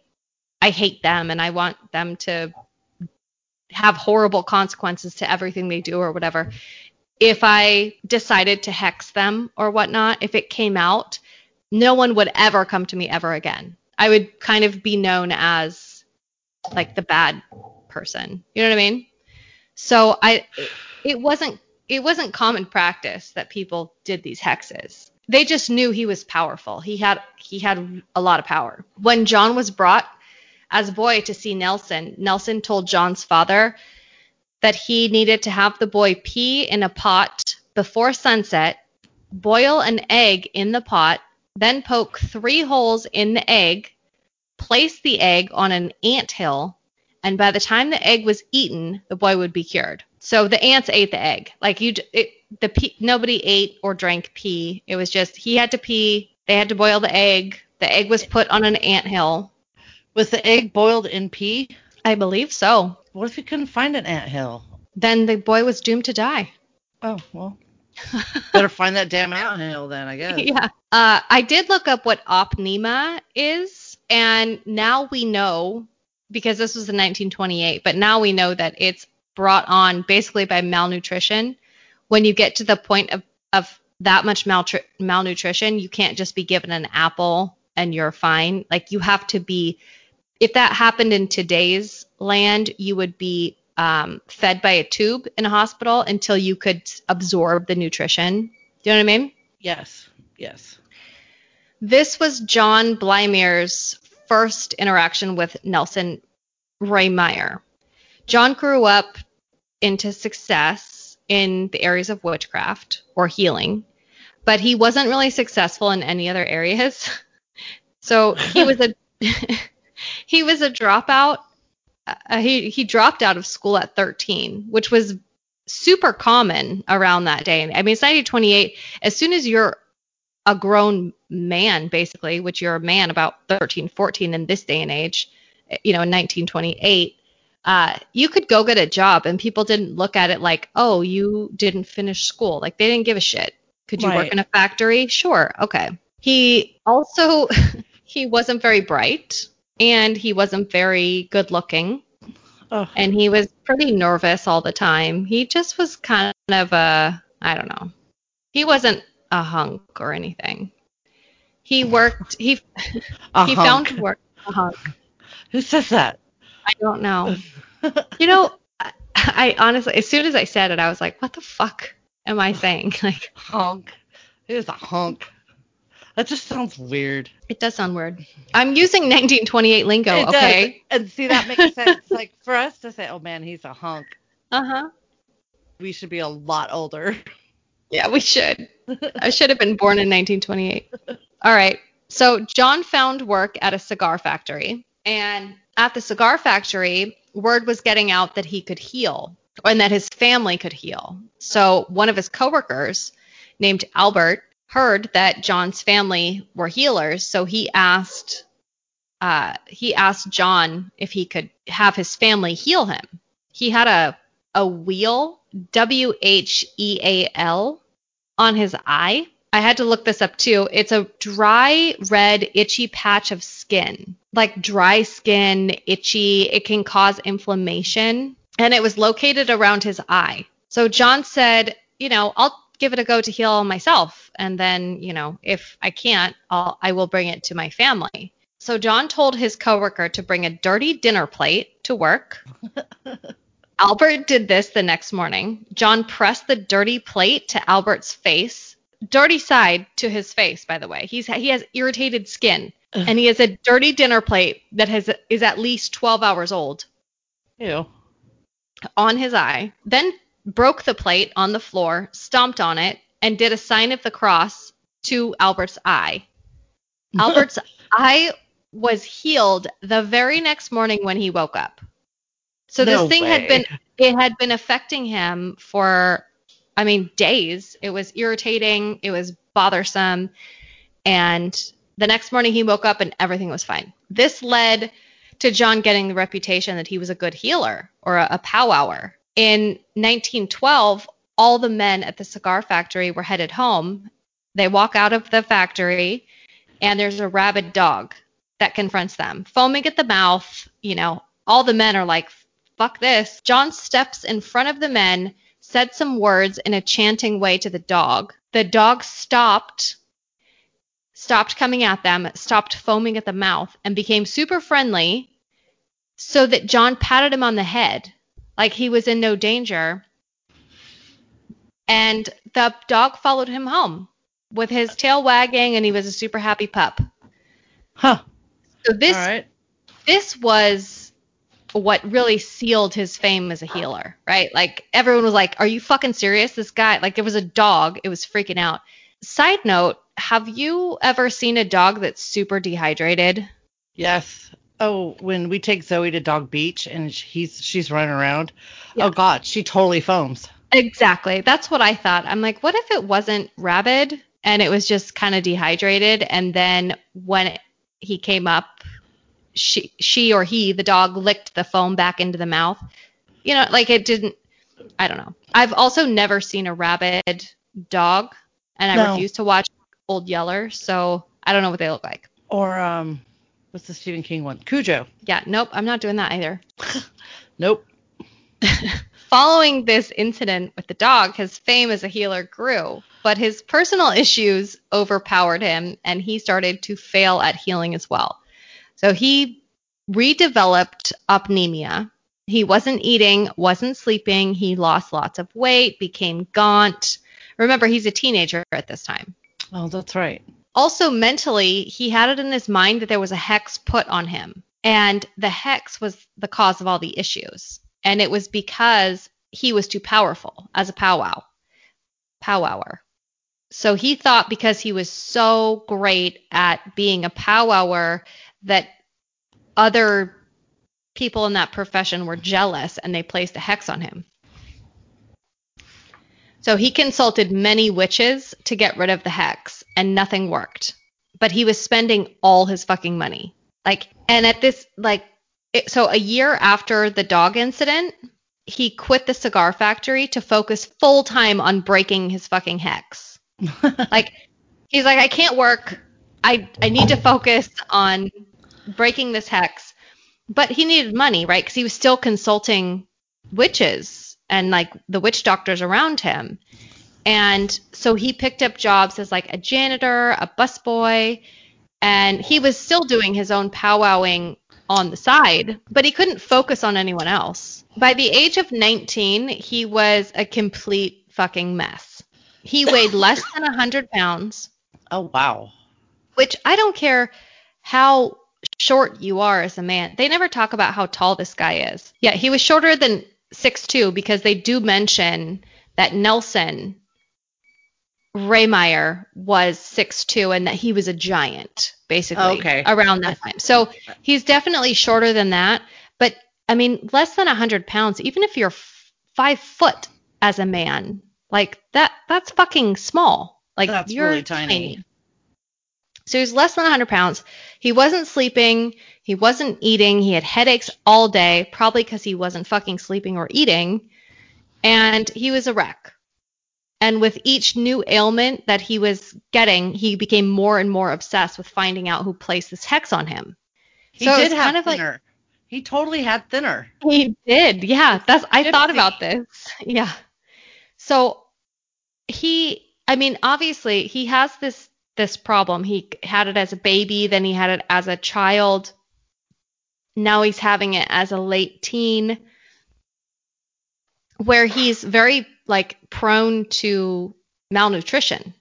I hate them and I want them to have horrible consequences to everything they do or whatever. If I decided to hex them or whatnot, if it came out, no one would ever come to me ever again. I would kind of be known as like the bad person. You know what I mean? So I it wasn't it wasn't common practice that people did these hexes. They just knew he was powerful. He had he had a lot of power. When John was brought as a boy to see Nelson, Nelson told John's father that he needed to have the boy pee in a pot before sunset, boil an egg in the pot, then poke three holes in the egg, place the egg on an ant hill, and by the time the egg was eaten, the boy would be cured. So the ants ate the egg. Like you, it, the pee, nobody ate or drank pee. It was just he had to pee. They had to boil the egg. The egg was put on an ant hill. Was the egg boiled in pee? I believe so. What if you couldn't find an ant hill? Then the boy was doomed to die. Oh well. Better find that damn ant hill then, I guess. yeah. Uh, I did look up what opnema is, and now we know because this was in 1928, but now we know that it's brought on basically by malnutrition. When you get to the point of, of that much maltri- malnutrition, you can't just be given an apple and you're fine. Like you have to be, if that happened in today's land, you would be um, fed by a tube in a hospital until you could absorb the nutrition. Do you know what I mean? Yes. Yes. This was John Blymere's first interaction with Nelson Rehmeyer. John grew up into success in the areas of witchcraft or healing, but he wasn't really successful in any other areas. so he was a he was a dropout. Uh, he he dropped out of school at 13, which was super common around that day. I mean, it's 1928. As soon as you're a grown man, basically, which you're a man about 13, 14 in this day and age, you know, in 1928, uh, you could go get a job and people didn't look at it like, oh, you didn't finish school. Like they didn't give a shit. Could you Right. work in a factory? Sure. Okay. He also he wasn't very bright and he wasn't very good looking and he was pretty nervous all the time. He just was kind of a I don't know. He wasn't a hunk or anything. He worked he he hunk. found work a hunk. Who says that? I don't know. You know, I, I honestly, as soon as I said it, I was like, what the fuck am I saying? Like, Hunk. He was a hunk. That just sounds weird. it does sound weird. I'm using 1928 lingo, it okay? does. And see, that makes sense. like for us to say, oh man, he's a hunk, Uh huh. we should be a lot older. Yeah, we should. I should have been born in 1928. All right. So John found work at a cigar factory, and at the cigar factory, word was getting out that he could heal and that his family could heal. So one of his coworkers, named Albert, heard that John's family were healers, so he asked uh, he asked John if he could have his family heal him. He had a a wheal, W H E A L, on his eye. I had to look this up too. It's a dry, red, itchy patch of skin. Like dry skin, itchy, it can cause inflammation. And it was located around his eye. So John said, you know, I'll give it a go to heal myself. And then, you know, if I can't, I'll, I will bring it to my family. So John told his coworker to bring a dirty dinner plate to work. Albert did this the next morning. John pressed the dirty plate to Albert's face. Dirty side to his face, by the way. He's he has irritated skin, and he has a dirty dinner plate that has is at least 12 hours old Ew. on his eye. Then broke the plate on the floor, stomped on it, and did a sign of the cross to Albert's eye. Albert's eye was healed the very next morning when he woke up. So No this thing had been it had been affecting him for I mean days. It was irritating, it was bothersome, and the next morning he woke up and everything was fine. This led to John getting the reputation that he was a good healer or a, a powwower. In 1912, all the men at the cigar factory were headed home. They walk out of the factory, and there's a rabid dog that confronts them, foaming at the mouth. You know, all the men are like, fuck this. John steps in front of the men, said some words in a chanting way to the dog. The dog stopped, stopped coming at them, stopped foaming at the mouth, and became super friendly, so that John patted him on the head like he was in no danger. And the dog followed him home with his tail wagging and he was a super happy pup. Huh. So this All right. this was what really sealed his fame as a healer, right? Like everyone was like, "Are you fucking serious? This guy like there was a dog, it was freaking out." Side note, have you ever seen a dog that's super dehydrated? Yes. Oh, when we take Zoe to Dog Beach and he's she's running around. Yeah. Oh God, she totally foams. Exactly. That's what I thought. I'm like, what if it wasn't rabid and it was just kind of dehydrated and then when it, he came up, she she or he, the dog licked the foam back into the mouth. You know, like it didn't I don't know. I've also never seen a rabid dog and I No. refuse to watch Old Yeller, so I don't know what they look like. Or um, what's the Stephen King one? Cujo. Yeah, nope, I'm not doing that either. Nope. Following this incident with the dog, his fame as a healer grew, but his personal issues overpowered him and he started to fail at healing as well. So he redeveloped apnea. He wasn't eating, wasn't sleeping, he lost lots of weight, became gaunt. Remember, he's a teenager at this time. Oh, that's right. Also, mentally, he had it in his mind that there was a hex put on him, and the hex was the cause of all the issues. And it was because he was too powerful as a powwow, powwower. So he thought because he was so great at being a powwower that other people in that profession were jealous and they placed a hex on him. So he consulted many witches to get rid of the hex, and nothing worked. But he was spending all his fucking money. Like, and at this, like, it, so a year after the dog incident, he quit the cigar factory to focus full time on breaking his fucking hex. like, he's like, I can't work. I I need to focus on breaking this hex. But he needed money, right? Because he was still consulting witches and like the witch doctors around him. And so he picked up jobs as like a janitor, a busboy, and he was still doing his own powwowing on the side, but he couldn't focus on anyone else. By the age of 19, he was a complete fucking mess. He weighed less than 100 pounds, oh wow. which I don't care how short you are as a man. They never talk about how tall this guy is. Yeah, he was shorter than 6'2 because they do mention that Nelson Rehmeyer was 6'2 and that he was a giant, basically, Okay. around that time. So he's definitely shorter than that. But I mean, less than 100 pounds, even if you're f- five foot as a man, like that, that's fucking small. Like That's you're really tiny. So he was less than 100 pounds. He wasn't sleeping. He wasn't eating. He had headaches all day, probably because he wasn't fucking sleeping or eating. And he was a wreck. And with each new ailment that he was getting, he became more and more obsessed with finding out who placed this hex on him. He So did have kind of like- he totally had thinner. He did. Yeah, that's I Did thought about this. Yeah. So he I mean, obviously he has this this problem. He had it as a baby, then he had it as a child. Now he's having it as a late teen where he's very like prone to malnutrition.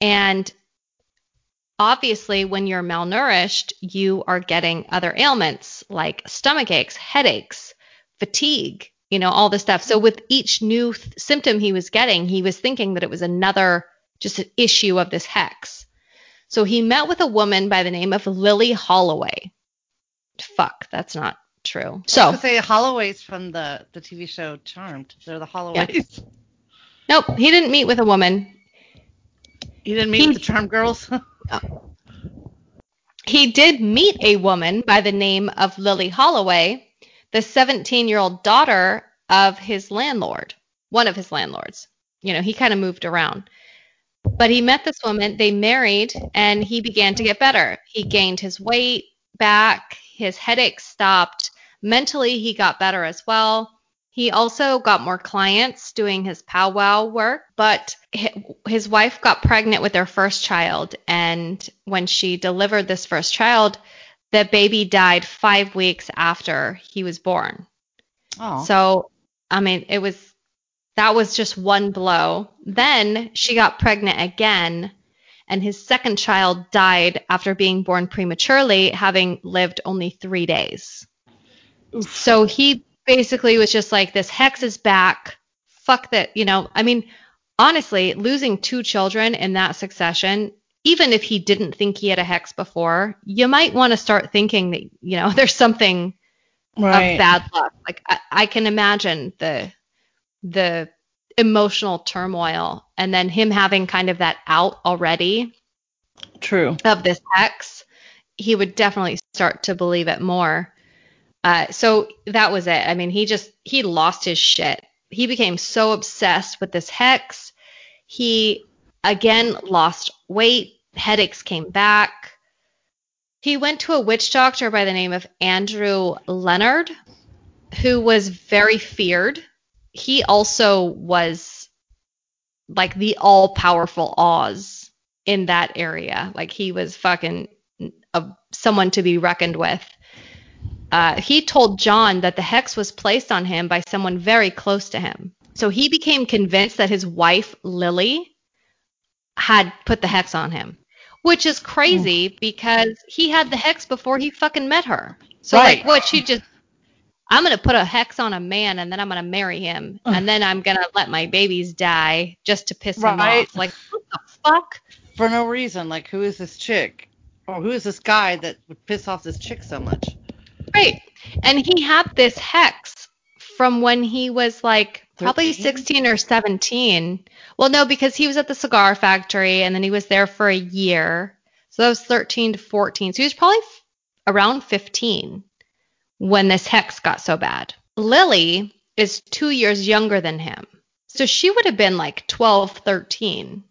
And obviously when you're malnourished, you are getting other ailments like stomach aches, headaches, fatigue, you know, all this stuff. So with each new th- symptom he was getting, he was thinking that it was another just an issue of this hex. So he met with a woman by the name of Lily Holloway. Fuck, that's not true. So, gonna say Holloways from the the TV show Charmed. They're the Holloways. nope, he didn't meet with a woman. He didn't meet He- with the Charmed girls? Oh. He did meet a woman by the name of Lily Holloway, the 17 year old daughter of his landlord, one of his landlords. You know, he kind of moved around. But he met this woman, they married, and he began to get better. He gained his weight back, his headaches stopped. Mentally, he got better as well. He also got more clients doing his powwow work, but his wife got pregnant with their first child. And when she delivered this first child, the baby died five weeks after he was born. Oh. So, I mean, it was that was just one blow. Then she got pregnant again, and his second child died after being born prematurely, having lived only three days. Oof. So he basically was just like, this hex is back. Fuck that. You know, I mean, honestly, losing two children in that succession, even if he didn't think he had a hex before, you might want to start thinking that, you know, there's something right. of bad luck. Like I, I can imagine the the emotional turmoil and then him having kind of that out already True. of this hex, he would definitely start to believe it more. Uh, so that was it. I mean, he just he lost his shit. He became so obsessed with this hex. He again lost weight. Headaches came back. He went to a witch doctor by the name of Andrew Leonard, who was very feared. He also was like the all powerful Oz in that area. Like he was fucking a, someone to be reckoned with. Uh, he told John that the hex was placed on him by someone very close to him. So he became convinced that his wife, Lily, had put the hex on him, which is crazy because he had the hex before he fucking met her. So, Right. like, what she just, I'm going to put a hex on a man and then I'm going to marry him and then I'm going to let my babies die just to piss him off. Like, what the fuck? For no reason. Like, who is this chick? Or who is this guy that would piss off this chick so much? Right. And he had this hex from when he was like probably 13? 16 or 17. Well, no, because he was at the cigar factory and then he was there for a year. So that was 13 to 14. So he was probably f- around 15 when this hex got so bad. Lily is two years younger than him. So she would have been like 12, 13.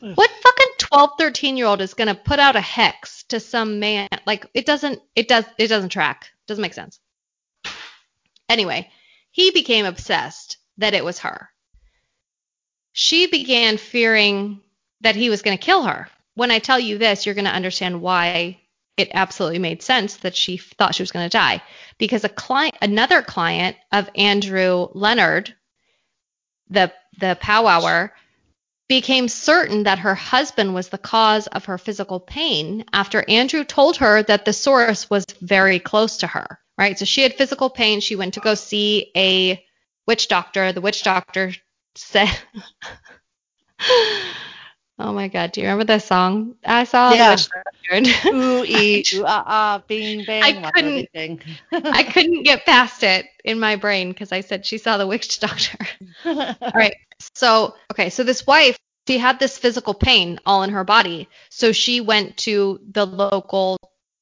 What fucking 12, 13 year old is going to put out a hex to some man? Like it doesn't, it does, it doesn't track. Doesn't make sense. Anyway, he became obsessed that it was her. She began fearing that he was going to kill her. When I tell you this, you're going to understand why it absolutely made sense that she thought she was going to die. Because a client, another client of Andrew Leonard, the the powwower, became certain that her husband was the cause of her physical pain after Andrew told her that the source was very close to her. Right? So she had physical pain. She went to go see a witch doctor. The witch doctor said, Oh my God, do you remember that song? I saw Yeah. the witch doctor. Ooh, ee, ooh, ah, ah, bing, bang. I couldn't- I couldn't get past it in my brain because I said she saw the witch doctor. All right. So, okay. So this wife, she had this physical pain all in her body. So she went to the local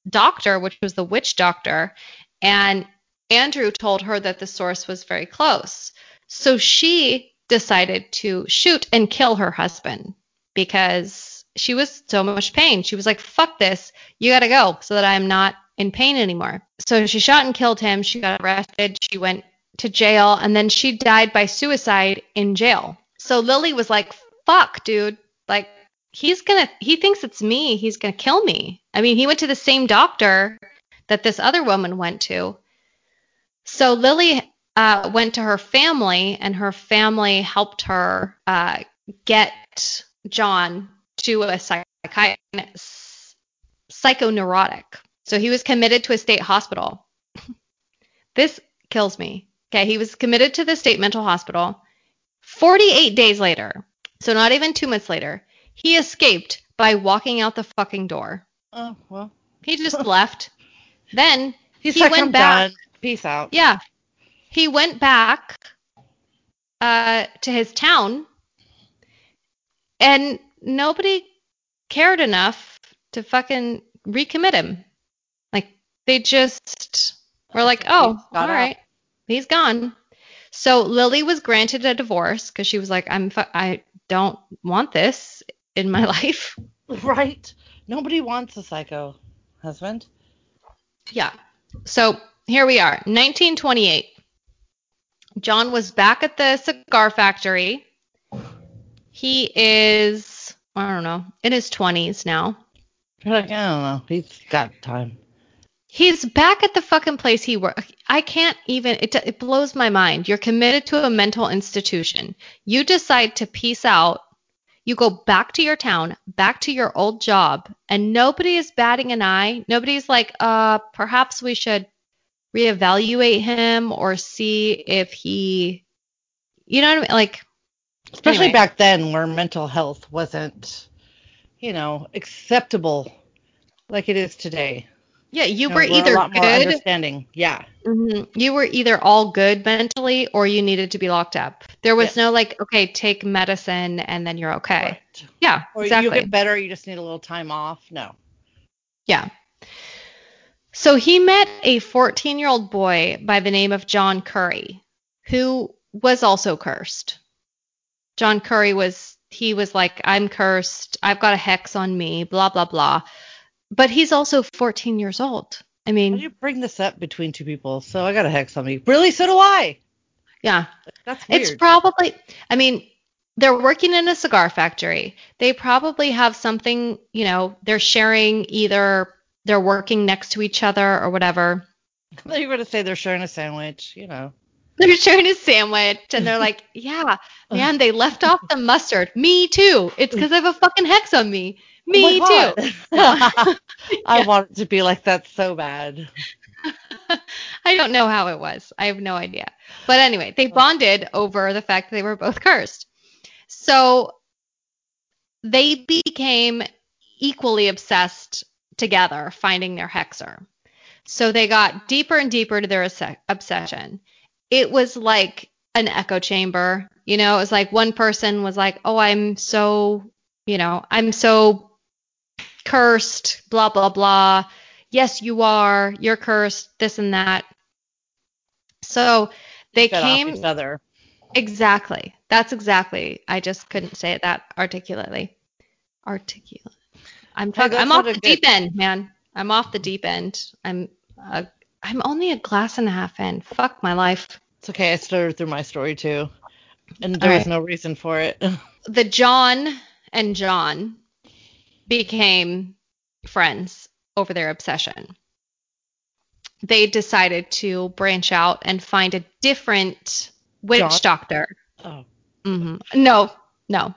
doctor, which was the witch doctor, and Andrew told her that the source was very close. So she decided to shoot and kill her husband because she was so much pain. She was like, fuck this. You got to go so that I'm not in pain anymore. So she shot and killed him. She got arrested. She went to jail and then she died by suicide in jail. So Lily was like, fuck, dude. Like, he's gonna, he thinks it's me. He's gonna kill me. I mean, he went to the same doctor that this other woman went to. So Lily uh, went to her family and her family helped her uh, get John to a psychiatrist, psychoneurotic. So he was committed to a state hospital. this kills me. Okay, he was committed to the state mental hospital. 48 days later, so not even two months later, he escaped by walking out the fucking door. oh, well. He just left. Then He's he like, went I'm back. done. Peace out. Yeah. He went back uh, to his town and nobody cared enough to fucking recommit him. Like they just were like, "Oh, all out. He's gone." So Lily was granted a divorce cuz she was like, "I'm fu- I don't want this in my life." Right? Nobody wants a psycho husband. Yeah. So here we are, 1928. John was back at the cigar factory. He is, I don't know, in his 20s now. You're like, I don't know. He's got time. He's back at the fucking place he worked. I can't even. It, it blows my mind. You're committed to a mental institution. You decide to peace out. You go back to your town, back to your old job, and nobody is batting an eye. Nobody's like, uh, perhaps we should reevaluate him or see if he, you know what I mean? Like, Especially anyway. back then where mental health wasn't, you know, acceptable like it is today. Yeah, you You know, were either good. understanding. Yeah. Mhm. You were either all good mentally or you needed to be locked up. There was no like, okay, take medicine and then you're okay. Right. Yeah, Or exactly. you get better, you just need a little time off. No. Yeah. So he met a 14 year old boy by the name of John Curry, who was also cursed. John Curry was, he was like, I'm cursed. I've got a hex on me, blah, blah, blah. But he's also 14 years old. I mean, you bring this up between two people? So I got a hex on me. Really? So do I. yeah. That's weird. It's probably, I mean, they're working in a cigar factory. They probably have something, you know, they're sharing either they're working next to each other or whatever. You're going to say they're sharing a sandwich, you know. They're sharing a sandwich and they're like, yeah, uh. man, they left off the mustard. Me too. It's because I have a fucking hex on me. Me Oh too. I Yeah. want it to be like that so bad. I don't know how it was. I have no idea. But anyway, they oh. bonded over the fact that they were both cursed. So they became equally obsessed together finding their hexer. So they got deeper and deeper to their obsession. It was like an echo chamber. You know, it was like one person was like, "Oh, I'm so, you know, I'm so cursed, blah blah blah." Yes, you are. You're cursed, this and that. So they Fed off came each other. Exactly. That's exactly. I just couldn't say it that articulately. Articulate. I'm Hey, I'm off the good. deep end, man. I'm off the deep end. I'm uh, I'm only a glass and a half in. Fuck my life. It's okay. I started through my story too. And there All was right. no reason for it. The John and John became friends over their obsession. They decided to branch out and find a different witch John? doctor. oh. hmm No, no.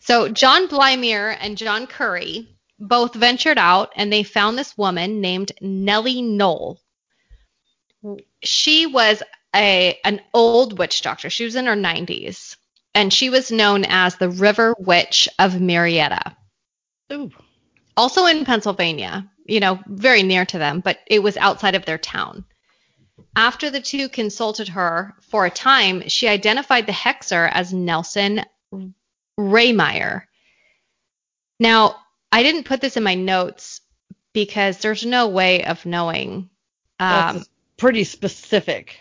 So John Blymeer and John Curry both ventured out and they found this woman named Nellie Noll. She was a an old witch doctor. She was in her 90s and she was known as the River Witch of Marietta. Ooh. Also in Pennsylvania, you know, very near to them, but it was outside of their town. After the two consulted her for a time, she identified the hexer as Nelson Rehmeyer. Now, I didn't put this in my notes because there's no way of knowing. Um, That's pretty specific.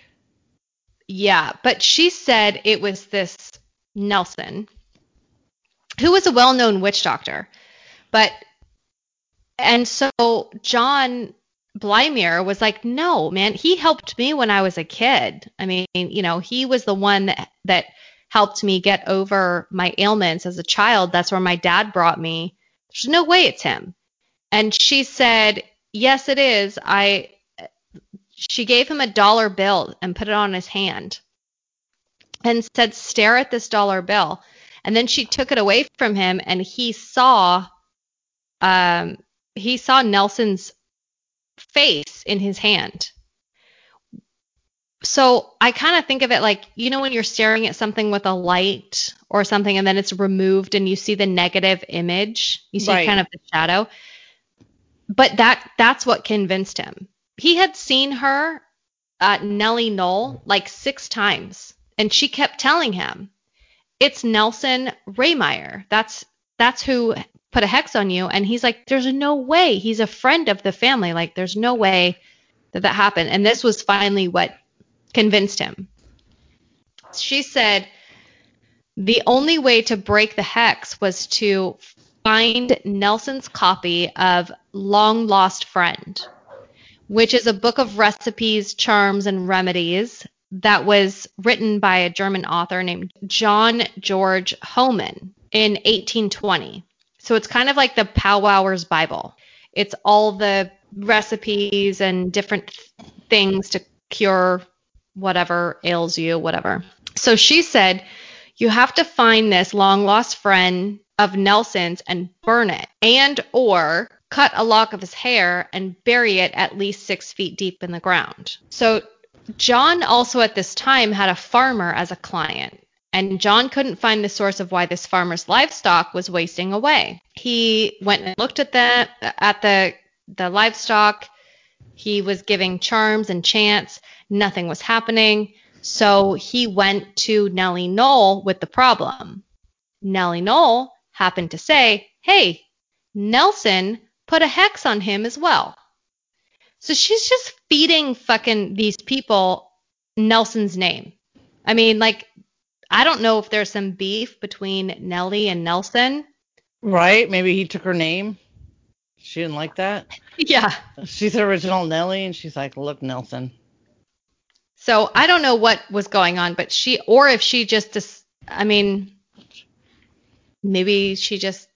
yeah, but she said it was this Nelson, who was a well known witch doctor. But, and so John Blymeer was like, no, man, he helped me when I was a kid. I mean, you know, he was the one that, that helped me get over my ailments as a child. That's where my dad brought me. There's no way it's him. And she said, yes, it is. I, she gave him a dollar bill and put it on his hand and said, stare at this dollar bill. And then she took it away from him and he saw, um, he saw Nelson's face in his hand. So I kind of think of it like, you know, when you're staring at something with a light or something and then it's removed and you see the negative image, you see Right. kind of the shadow. But that that's what convinced him. He had seen her, uh, Nellie Noll, like six times, and she kept telling him, "It's Nelson Rehmeyer. That's that's who put a hex on you." And he's like, "There's no way. He's a friend of the family. Like, there's no way that that happened." And this was finally what convinced him. She said, "The only way to break the hex was to find Nelson's copy of Long Lost Friend." which is a book of recipes, charms, and remedies that was written by a German author named John George Hohman in 1820. So it's kind of like the Powwower's Bible. it's all the recipes and different th- things to cure whatever ails you, whatever. So she said, you have to find this long lost friend of Nelson's and burn it, and or cut a lock of his hair and bury it at least six feet deep in the ground. So John also at this time had a farmer as a client. And John couldn't find the source of why this farmer's livestock was wasting away. He went and looked at the at the the livestock. He was giving charms and chants. Nothing was happening. So he went to Nellie Noll with the problem. Nellie Noll happened to say, Hey, Nelson put a hex on him as well. So she's just feeding fucking these people Nelson's name. I mean, like, I don't know if there's some beef between Nellie and Nelson. Right? Maybe he took her name. She didn't like that. Yeah. She's the original Nellie, and she's like, look, Nelson. So I don't know what was going on, but she, or if she just, I mean, maybe she just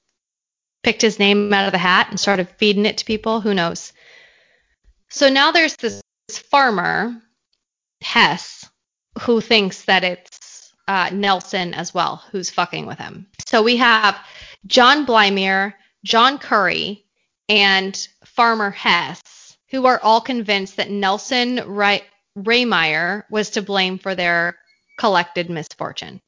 picked his name out of the hat and started feeding it to people. Who knows? So now there's this farmer, Hess, who thinks that it's uh, Nelson as well, who's fucking with him. So we have John Blymire, John Curry, and Farmer Hess, who are all convinced that Nelson Ray- Rehmeyer was to blame for their collected misfortune.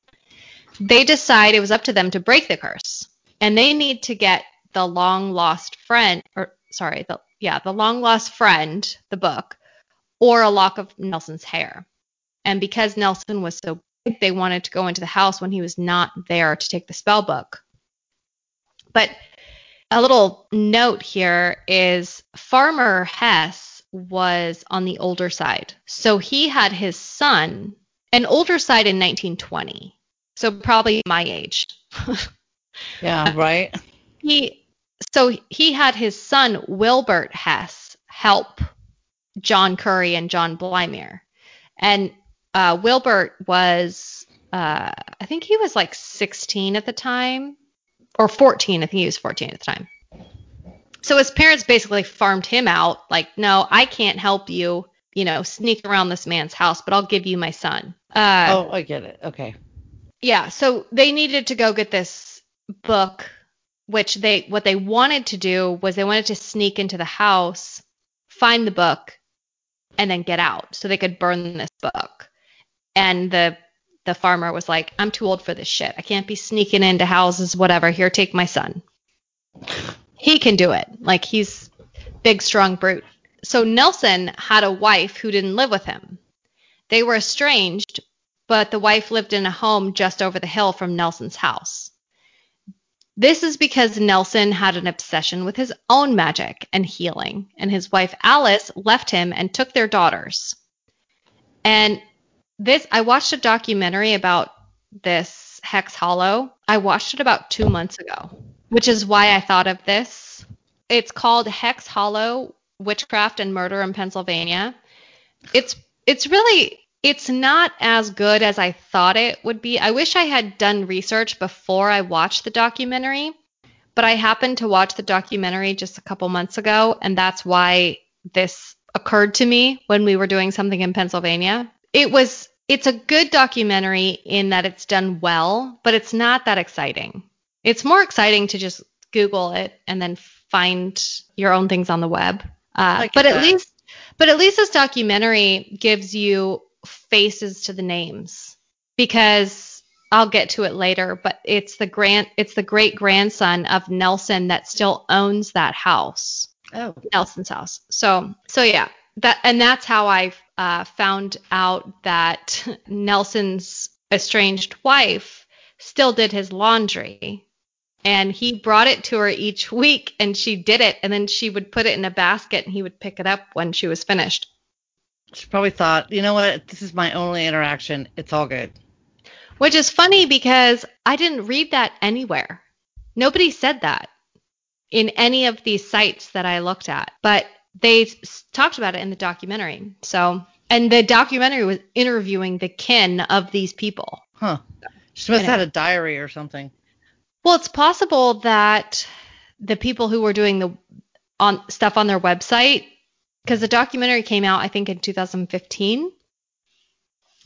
They decide it was up to them to break the curse, and they need to get the long lost friend, or sorry, the yeah, the long lost friend, the book, or a lock of Nelson's hair. And because Nelson was so big, they wanted to go into the house when he was not there to take the spell book. But a little note here is Farmer Hess was on the older side. So he had his son, an older side in 1920. So probably my age. yeah, uh, right. He so he had his son Wilbert Hess help John Curry and John Blymire. And uh, Wilbert was, uh, I think he was like 16 at the time, or 14. I think he was 14 at the time. So his parents basically farmed him out. Like, no, I can't help you, you know, sneak around this man's house, but I'll give you my son. Uh, oh, I get it. Okay. Yeah. So they needed to go get this book, which they, what they wanted to do was they wanted to sneak into the house, find the book, and then get out so they could burn this book. And the the farmer was like, I'm too old for this shit. I can't be sneaking into houses, whatever. Here, take my son. He can do it. Like he's big, strong brute. So Nelson had a wife who didn't live with him. They were estranged, but the wife lived in a home just over the hill from Nelson's house. This is because Nelson had an obsession with his own magic and healing, and his wife Alice left him and took their daughters. And this, I watched a documentary about this Hex Hollow. I watched it about two months ago, which is why I thought of this. It's called Hex Hollow Witchcraft and Murder in Pennsylvania. It's it's really it's not as good as I thought it would be. I wish I had done research before I watched the documentary, but I happened to watch the documentary just a couple months ago, and that's why this occurred to me when we were doing something in Pennsylvania it was it's a good documentary in that it's done well, but it's not that exciting. It's more exciting to just Google it and then find your own things on the web. Uh, but at least, but at least this documentary gives you faces to the names because I'll get to it later. But it's the grand, it's the great grandson of Nelson that still owns that house. Oh, Nelson's house. So, so yeah, that and that's how I uh, found out that Nelson's estranged wife still did his laundry. And he brought it to her each week and she did it. And then she would put it in a basket and he would pick it up when she was finished. She probably thought, you know what? This is my only interaction. It's all good. Which is funny because I didn't read that anywhere. Nobody said that in any of these sites that I looked at. But they talked about it in the documentary. So, and the documentary was interviewing the kin of these people. Huh. She must have had a diary or something. Well, it's possible that the people who were doing the on stuff on their website because the documentary came out I think in 2015.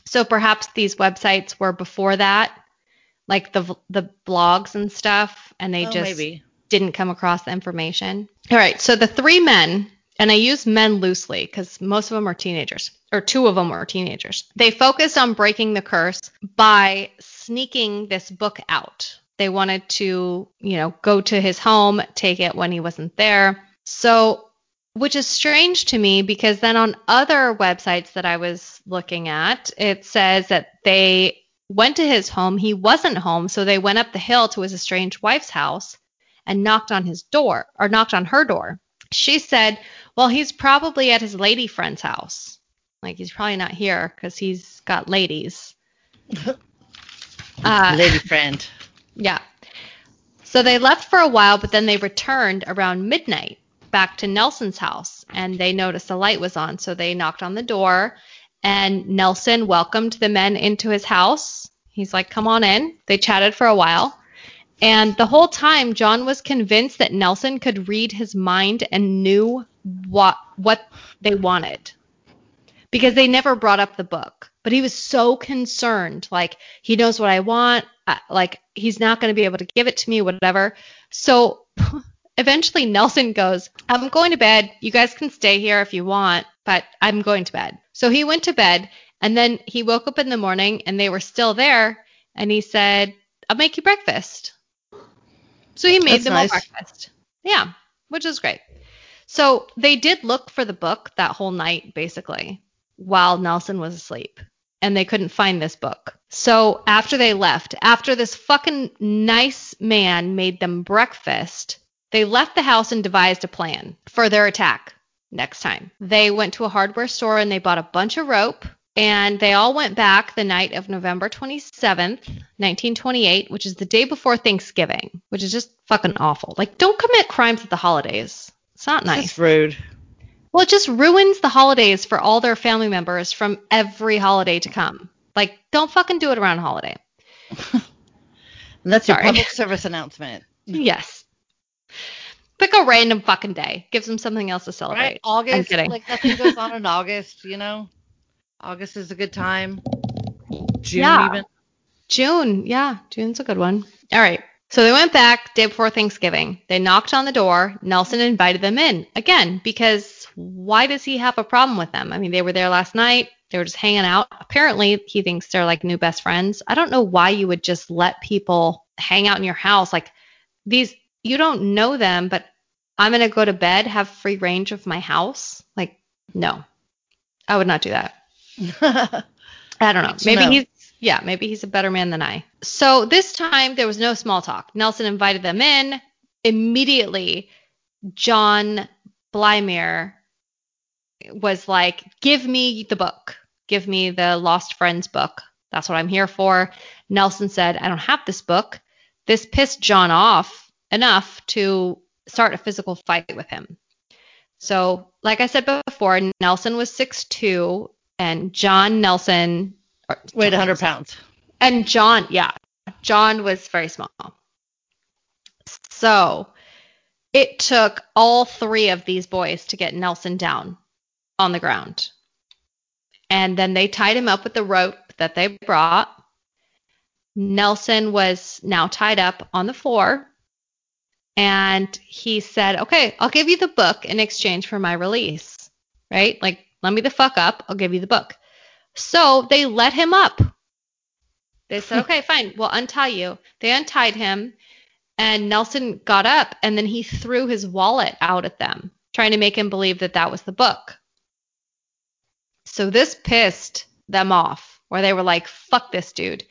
So perhaps these websites were before that, like the the blogs and stuff, and they Oh, just maybe. didn't come across the information. All right, so the three men, and I use men loosely because most of them are teenagers, or two of them were teenagers. They focused on breaking the curse by sneaking this book out. They wanted to, you know, go to his home, take it when he wasn't there. So, which is strange to me because then on other websites that I was looking at, it says that they went to his home. He wasn't home, so they went up the hill to his estranged wife's house and knocked on his door or knocked on her door. She said, Well, he's probably at his lady friend's house. Like he's probably not here because he's got ladies. Uh, Lady friend. yeah. So they left for a while, but then they returned around midnight back to Nelson's house and they noticed the light was on. So they knocked on the door and Nelson welcomed the men into his house. He's like, come on in. They chatted for a while. And the whole time, John was convinced that Nelson could read his mind and knew what what they wanted because they never brought up the book. But he was so concerned, like he knows what I want, uh, like he's not going to be able to give it to me, whatever. So eventually, Nelson goes, "I'm going to bed. You guys can stay here if you want, but I'm going to bed." So he went to bed, and then he woke up in the morning, and they were still there, and he said, "I'll make you breakfast." So he made That's them nice. all breakfast. Yeah, which is great. So they did look for the book that whole night, basically, while Nelson was asleep. And they couldn't find this book. So after they left, after this fucking nice man made them breakfast, they left the house and devised a plan for their attack next time. They went to a hardware store and they bought a bunch of rope. And they all went back the night of November 27th, 1928, which is the day before Thanksgiving, which is just fucking awful. Like, don't commit crimes at the holidays. It's not nice. That's rude. Well, it just ruins the holidays for all their family members from every holiday to come. Like, don't fucking do it around a holiday. That's your public service announcement. Yes. Pick a random fucking day. Gives them something else to Right? celebrate. I'm August. kidding. Like nothing goes on in August, you know? August is a good time. June Yeah. even. June. Yeah, June's a good one. All right. So they went back day before Thanksgiving. They knocked on the door. Nelson invited them in again because why does he have a problem with them? I mean, they were there last night. They were just hanging out. Apparently, he thinks they're like new best friends. I don't know why you would just let people hang out in your house. Like these, you don't know them, but I'm going to go to bed, have free range of my house. Like, no, I would not do that. I don't know. Maybe know. he's yeah, maybe he's a better man than I. So this time there was no small talk. Nelson invited them in. Immediately, John Blymire was like, "Give me the book. Give me the Lost Friends book. That's what I'm here for." Nelson said, "I don't have this book." This pissed John off enough to start a physical fight with him. So, like I said before, Nelson was 6'2 and John Nelson Weighed John 100 pounds. and John, yeah, John was very small. So it took all three of these boys to get Nelson down on the ground. And then they tied him up with the rope that they brought. Nelson was now tied up on the floor. And he said, Okay, I'll give you the book in exchange for my release. Right? Like, let me the fuck up. I'll give you the book. So they let him up. They said, okay, fine, we'll untie you. They untied him, and Nelson got up, and then he threw his wallet out at them, trying to make him believe that that was the book. So this pissed them off, where they were like, fuck this dude.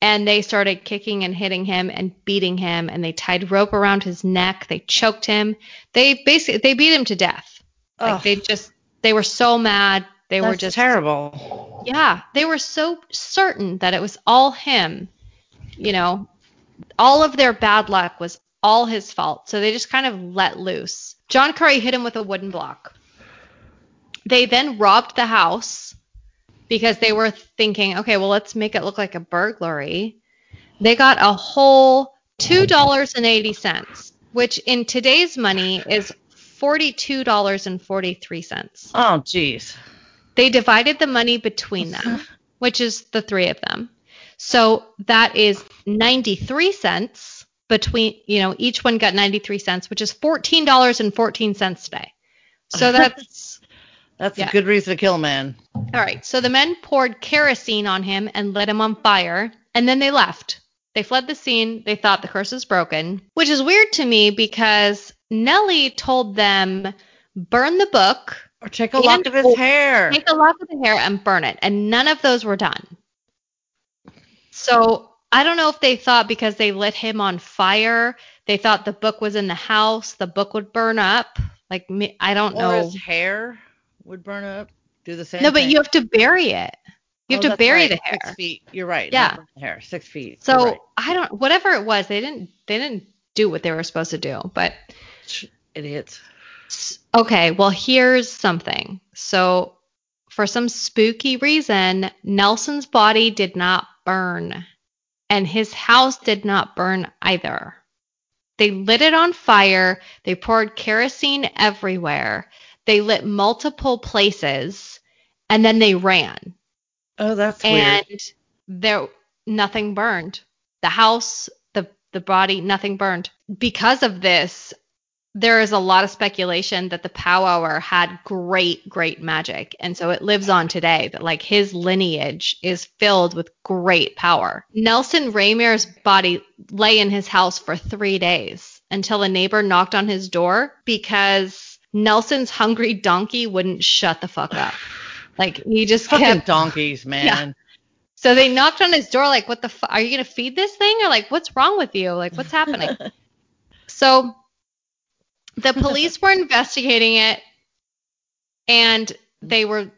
And they started kicking and hitting him and beating him, and they tied rope around his neck. They choked him. They basically they beat him to death. Like Ugh. they just they were so mad. They were just terrible. yeah, they were so certain that it was all him. You know, all of their bad luck was all his fault. So they just kind of let loose. John Curry hit him with a wooden block. They then robbed the house because they were thinking, okay, well, let's make it look like a burglary. They got a whole $2.80, which in today's money is $42.43. Oh, jeez. They divided the money between them, uh-huh. which is the three of them. So that is 93 cents between, you know, each one got 93 cents, which is $14.14 today. So that's That's Yeah. a good reason to kill a man. all right. So the men poured kerosene on him and lit him on fire, and then they left. They fled the scene. They thought the curse was broken, which is weird to me because Nellie told them burn the book, Or take a lock of his hair. take a lock of the hair, and burn it. And none of those were done. So I don't know if they thought because they lit him on fire, they thought the book was in the house, the book would burn up. Like me, I don't Or know. his hair would burn up. Do the same No, but thing. you have to bury it. You have Oh, to bury right, the hair. Six feet. You're right. Yeah. the hair. Six feet. So right. I don't whatever it was, they didn't they didn't do what they were supposed to do. But idiots. Okay, well here's something. So for some spooky reason, Nelson's body did not burn and his house did not burn either. They lit it on fire, they poured kerosene everywhere. They lit multiple places and then they ran. Oh, that's and weird. there nothing burned the house the the body nothing burned because of this there is a lot of speculation that the powwower had great great magic and so it lives on today that like his lineage is filled with great power nelson Rehmeyer's body lay in his house for three days until a neighbor knocked on his door because nelson's hungry donkey wouldn't shut the fuck up like he just Fucking kept donkeys, man. Yeah. so they knocked on his door, like, "What the? Fu- are you gonna feed this thing? Or like, what's wrong with you? Like, what's happening?" so the police were investigating it, and they were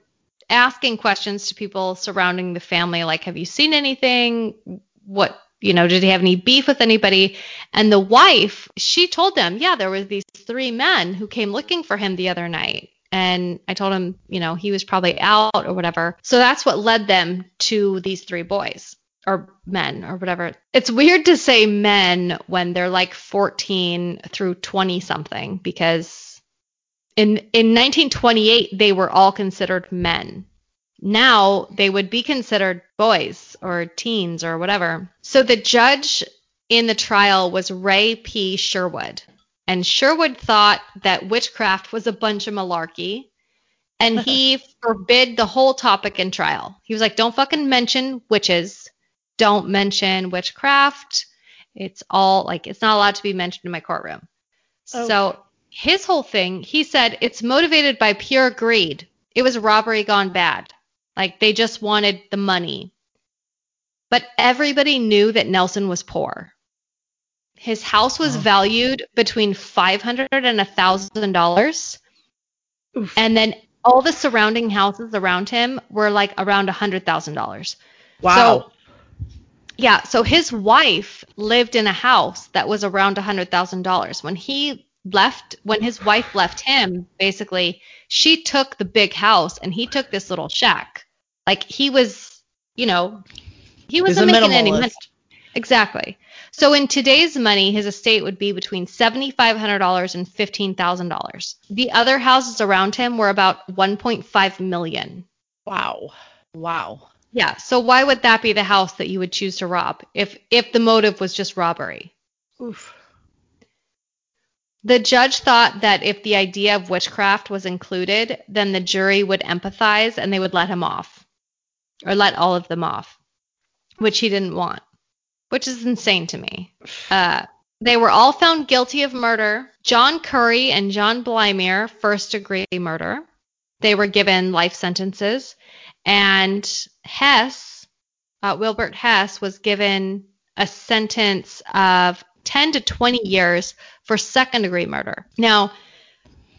asking questions to people surrounding the family, like, "Have you seen anything? What?" You know, did he have any beef with anybody? And the wife, she told them, yeah, there were these three men who came looking for him the other night. And I told him, you know, he was probably out or whatever. So that's what led them to these three boys or men or whatever. It's weird to say men when they're like 14 through 20 something because in in 1928 they were all considered men. Now they would be considered boys or teens or whatever. So the judge in the trial was Ray P. Sherwood. And Sherwood thought that witchcraft was a bunch of malarkey. And he forbid the whole topic in trial. He was like, don't fucking mention witches. Don't mention witchcraft. It's all like, it's not allowed to be mentioned in my courtroom. Oh. So his whole thing, he said, it's motivated by pure greed. It was robbery gone bad. Like they just wanted the money. But everybody knew that Nelson was poor. His house was Oh. valued between five hundred and a thousand dollars, and then all the surrounding houses around him were like around a hundred thousand dollars. wow. Yeah, so his wife lived in a house that was around a hundred thousand dollars. When he left, when his wife left him, basically, she took the big house and he took this little shack. Like he was, you know, he wasn't making any money. Exactly. So in today's money, his estate would be between seventy-five hundred dollars and fifteen thousand dollars. The other houses around him were about one point five million. Wow. Wow. Yeah. So why would that be the house that you would choose to rob if if the motive was just robbery? Oof. The judge thought that if the idea of witchcraft was included, then the jury would empathize and they would let him off or let all of them off, which he didn't want, which is insane to me. Uh, they were all found guilty of murder. John Curry and John Blymire, first degree murder. They were given life sentences. And Hess, uh, Wilbert Hess, was given a sentence of 10 to 20 years for second degree murder. Now,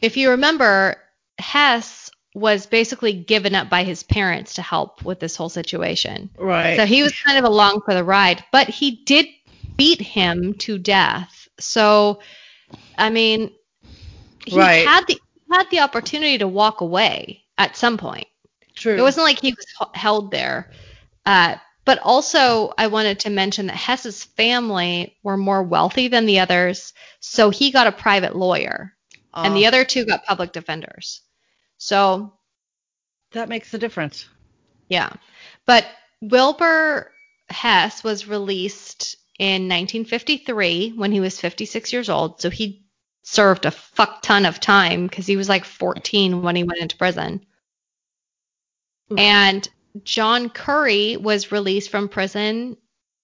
if you remember, Hess was basically given up by his parents to help with this whole situation. Right. So he was kind of along for the ride, but he did beat him to death. So, I mean, he Right. had the had the opportunity to walk away at some point. True. It wasn't like he was held there. Uh, but also, I wanted to mention that Hess's family were more wealthy than the others, so he got a private lawyer. and the Uh, other two got public defenders. So that makes a difference. Yeah. But Wilbur Hess was released in 1953 when he was 56 years old. So he served a fuck ton of time because he was like 14 when he went into prison. Oof. And John Curry was released from prison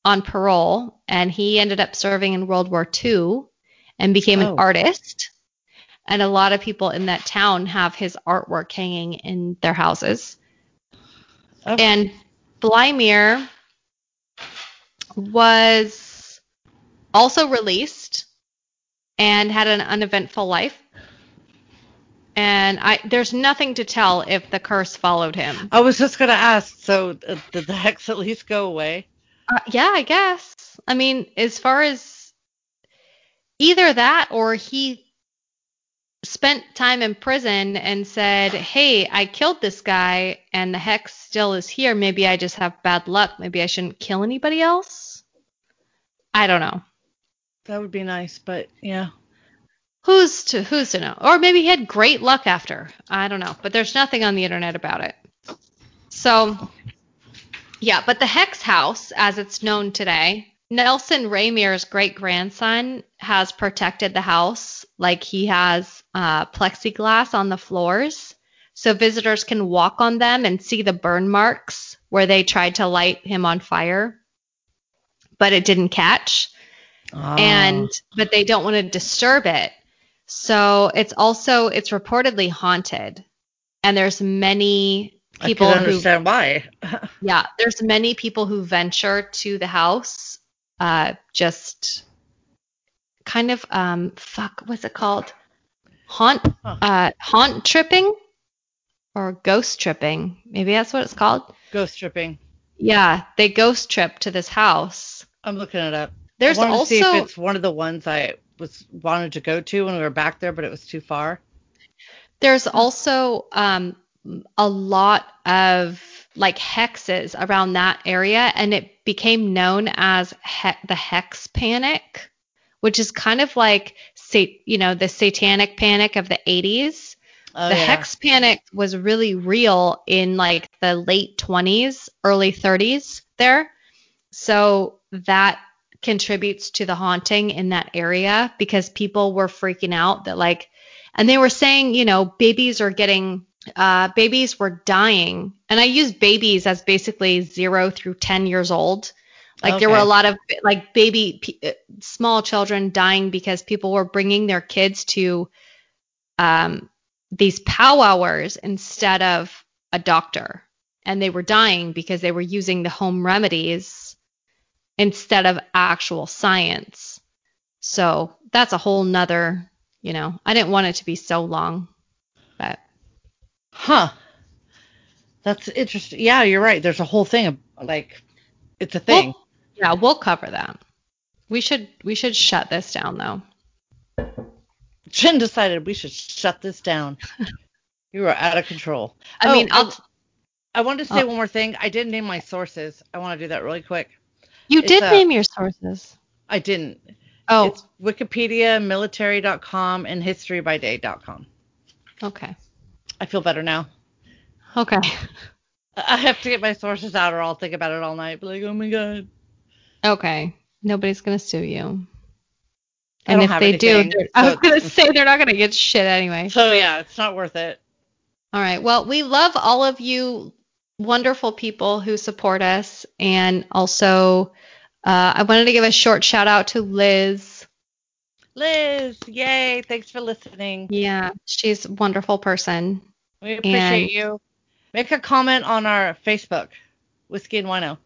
on parole and he ended up serving in World War II and became Oh. an artist. And a lot of people in that town have his artwork hanging in their houses. Okay. And Blymire was also released and had an uneventful life. And I there's nothing to tell if the curse followed him. I was just gonna ask. So uh, did the hex at least go away? Uh, yeah, I guess. I mean, as far as either that or he spent time in prison and said, "Hey, I killed this guy and the hex still is here. Maybe I just have bad luck. Maybe I shouldn't kill anybody else." I don't know. That would be nice, but yeah. Who's to who's to know? Or maybe he had great luck after. I don't know. But there's nothing on the internet about it. So yeah, but the Hex House, as it's known today, Nelson Rehmeyer's great grandson has protected the house. Like he has uh, plexiglass on the floors. So visitors can walk on them and see the burn marks where they tried to light him on fire, but it didn't catch and but they don't want to disturb it. So it's also it's reportedly haunted, and there's many people I can who understand why. yeah there's many people who venture to the house, uh, just kind of um fuck what's it called haunt Huh. uh haunt tripping or ghost tripping maybe that's what it's called Ghost tripping. yeah they ghost trip to this house I'm looking it up. there's I also to see if it's one of the ones I was wanted to go to when we were back there, but it was too far. There's also um, a lot of like hexes around that area, and it became known as he- the hex panic, which is kind of like sa- you know the satanic panic of the 80s. Oh, the yeah. hex panic was really real in like the late 20s, early 30s there. So that contributes to the haunting in that area because people were freaking out that like and they were saying, you know, babies are getting uh babies were dying. And I use babies as basically 0 through 10 years old. Like there were a lot of like baby p- uh, small children dying because people were bringing their kids to um these powwowers instead of a doctor and they were dying because they were using the home remedies instead of actual science so that's a whole nother you know i didn't want it to be so long but Huh. That's interesting. Yeah, you're right. There's a whole thing of like it's a thing. Well, yeah we'll cover that we should we should shut this down though Jen decided we should shut this down. you are out of control. i Oh, mean i'll oh, I wanted to say Oh. one more thing. I didn't name my sources. I want to do that really quick. You did a- name your sources I didn't. oh It's Wikipedia, military.com, and historybyday.com. okay I feel better now. okay I have to get my sources out or I'll think about it all night. Be like, oh my god. okay nobody's gonna sue you and if they anything, do they're- i was gonna say they're not gonna get shit anyway So yeah, it's not worth it. All right. Well, we love all of you wonderful people who support us. And also, uh, I wanted to give a short shout out to Liz. Liz, yay! Thanks for listening. Yeah, she's a wonderful person. We appreciate And- you. Make a comment on our Facebook, Whiskey and Wino.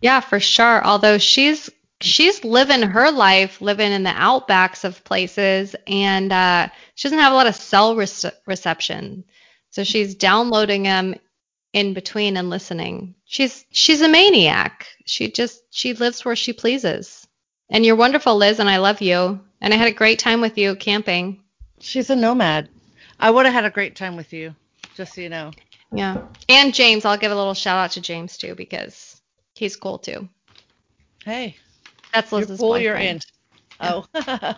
Yeah, for sure. Although she's she's living her life, living in the outbacks of places, and uh, she doesn't have a lot of cell rece- reception. So she's downloading them in between and listening. She's she's a maniac. She just she lives where she pleases. And you're wonderful, Liz, and I love you. And I had a great time with you camping. She's a nomad. I would have had a great time with you, just so you know. Yeah. And James, I'll give a little shout out to James too because he's cool too. Hey, That's Liz's cool, you're in. Oh.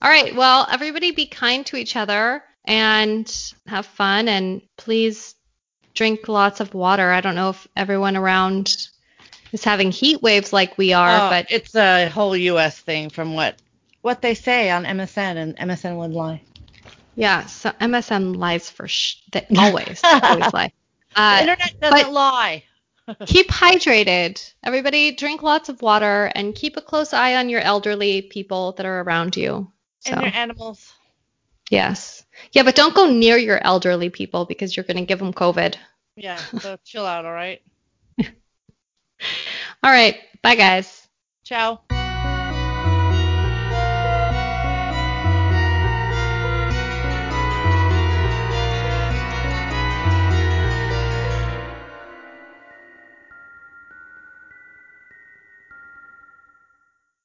All right. Well, everybody be kind to each other and have fun and please drink lots of water. I don't know if everyone around is having heat waves like we are, Oh, but it's a whole U.S. thing from what what they say on MSN, and MSN would lie. yeah, so MSN lies for sh- they always always lie. the Uh, internet doesn't lie. keep hydrated. Everybody drink lots of water and keep a close eye on your elderly people that are around you. So, And your animals. yes. Yeah, but don't go near your elderly people because you're going to give them COVID. Yeah, so chill out, all right? All right. Bye, guys. Ciao.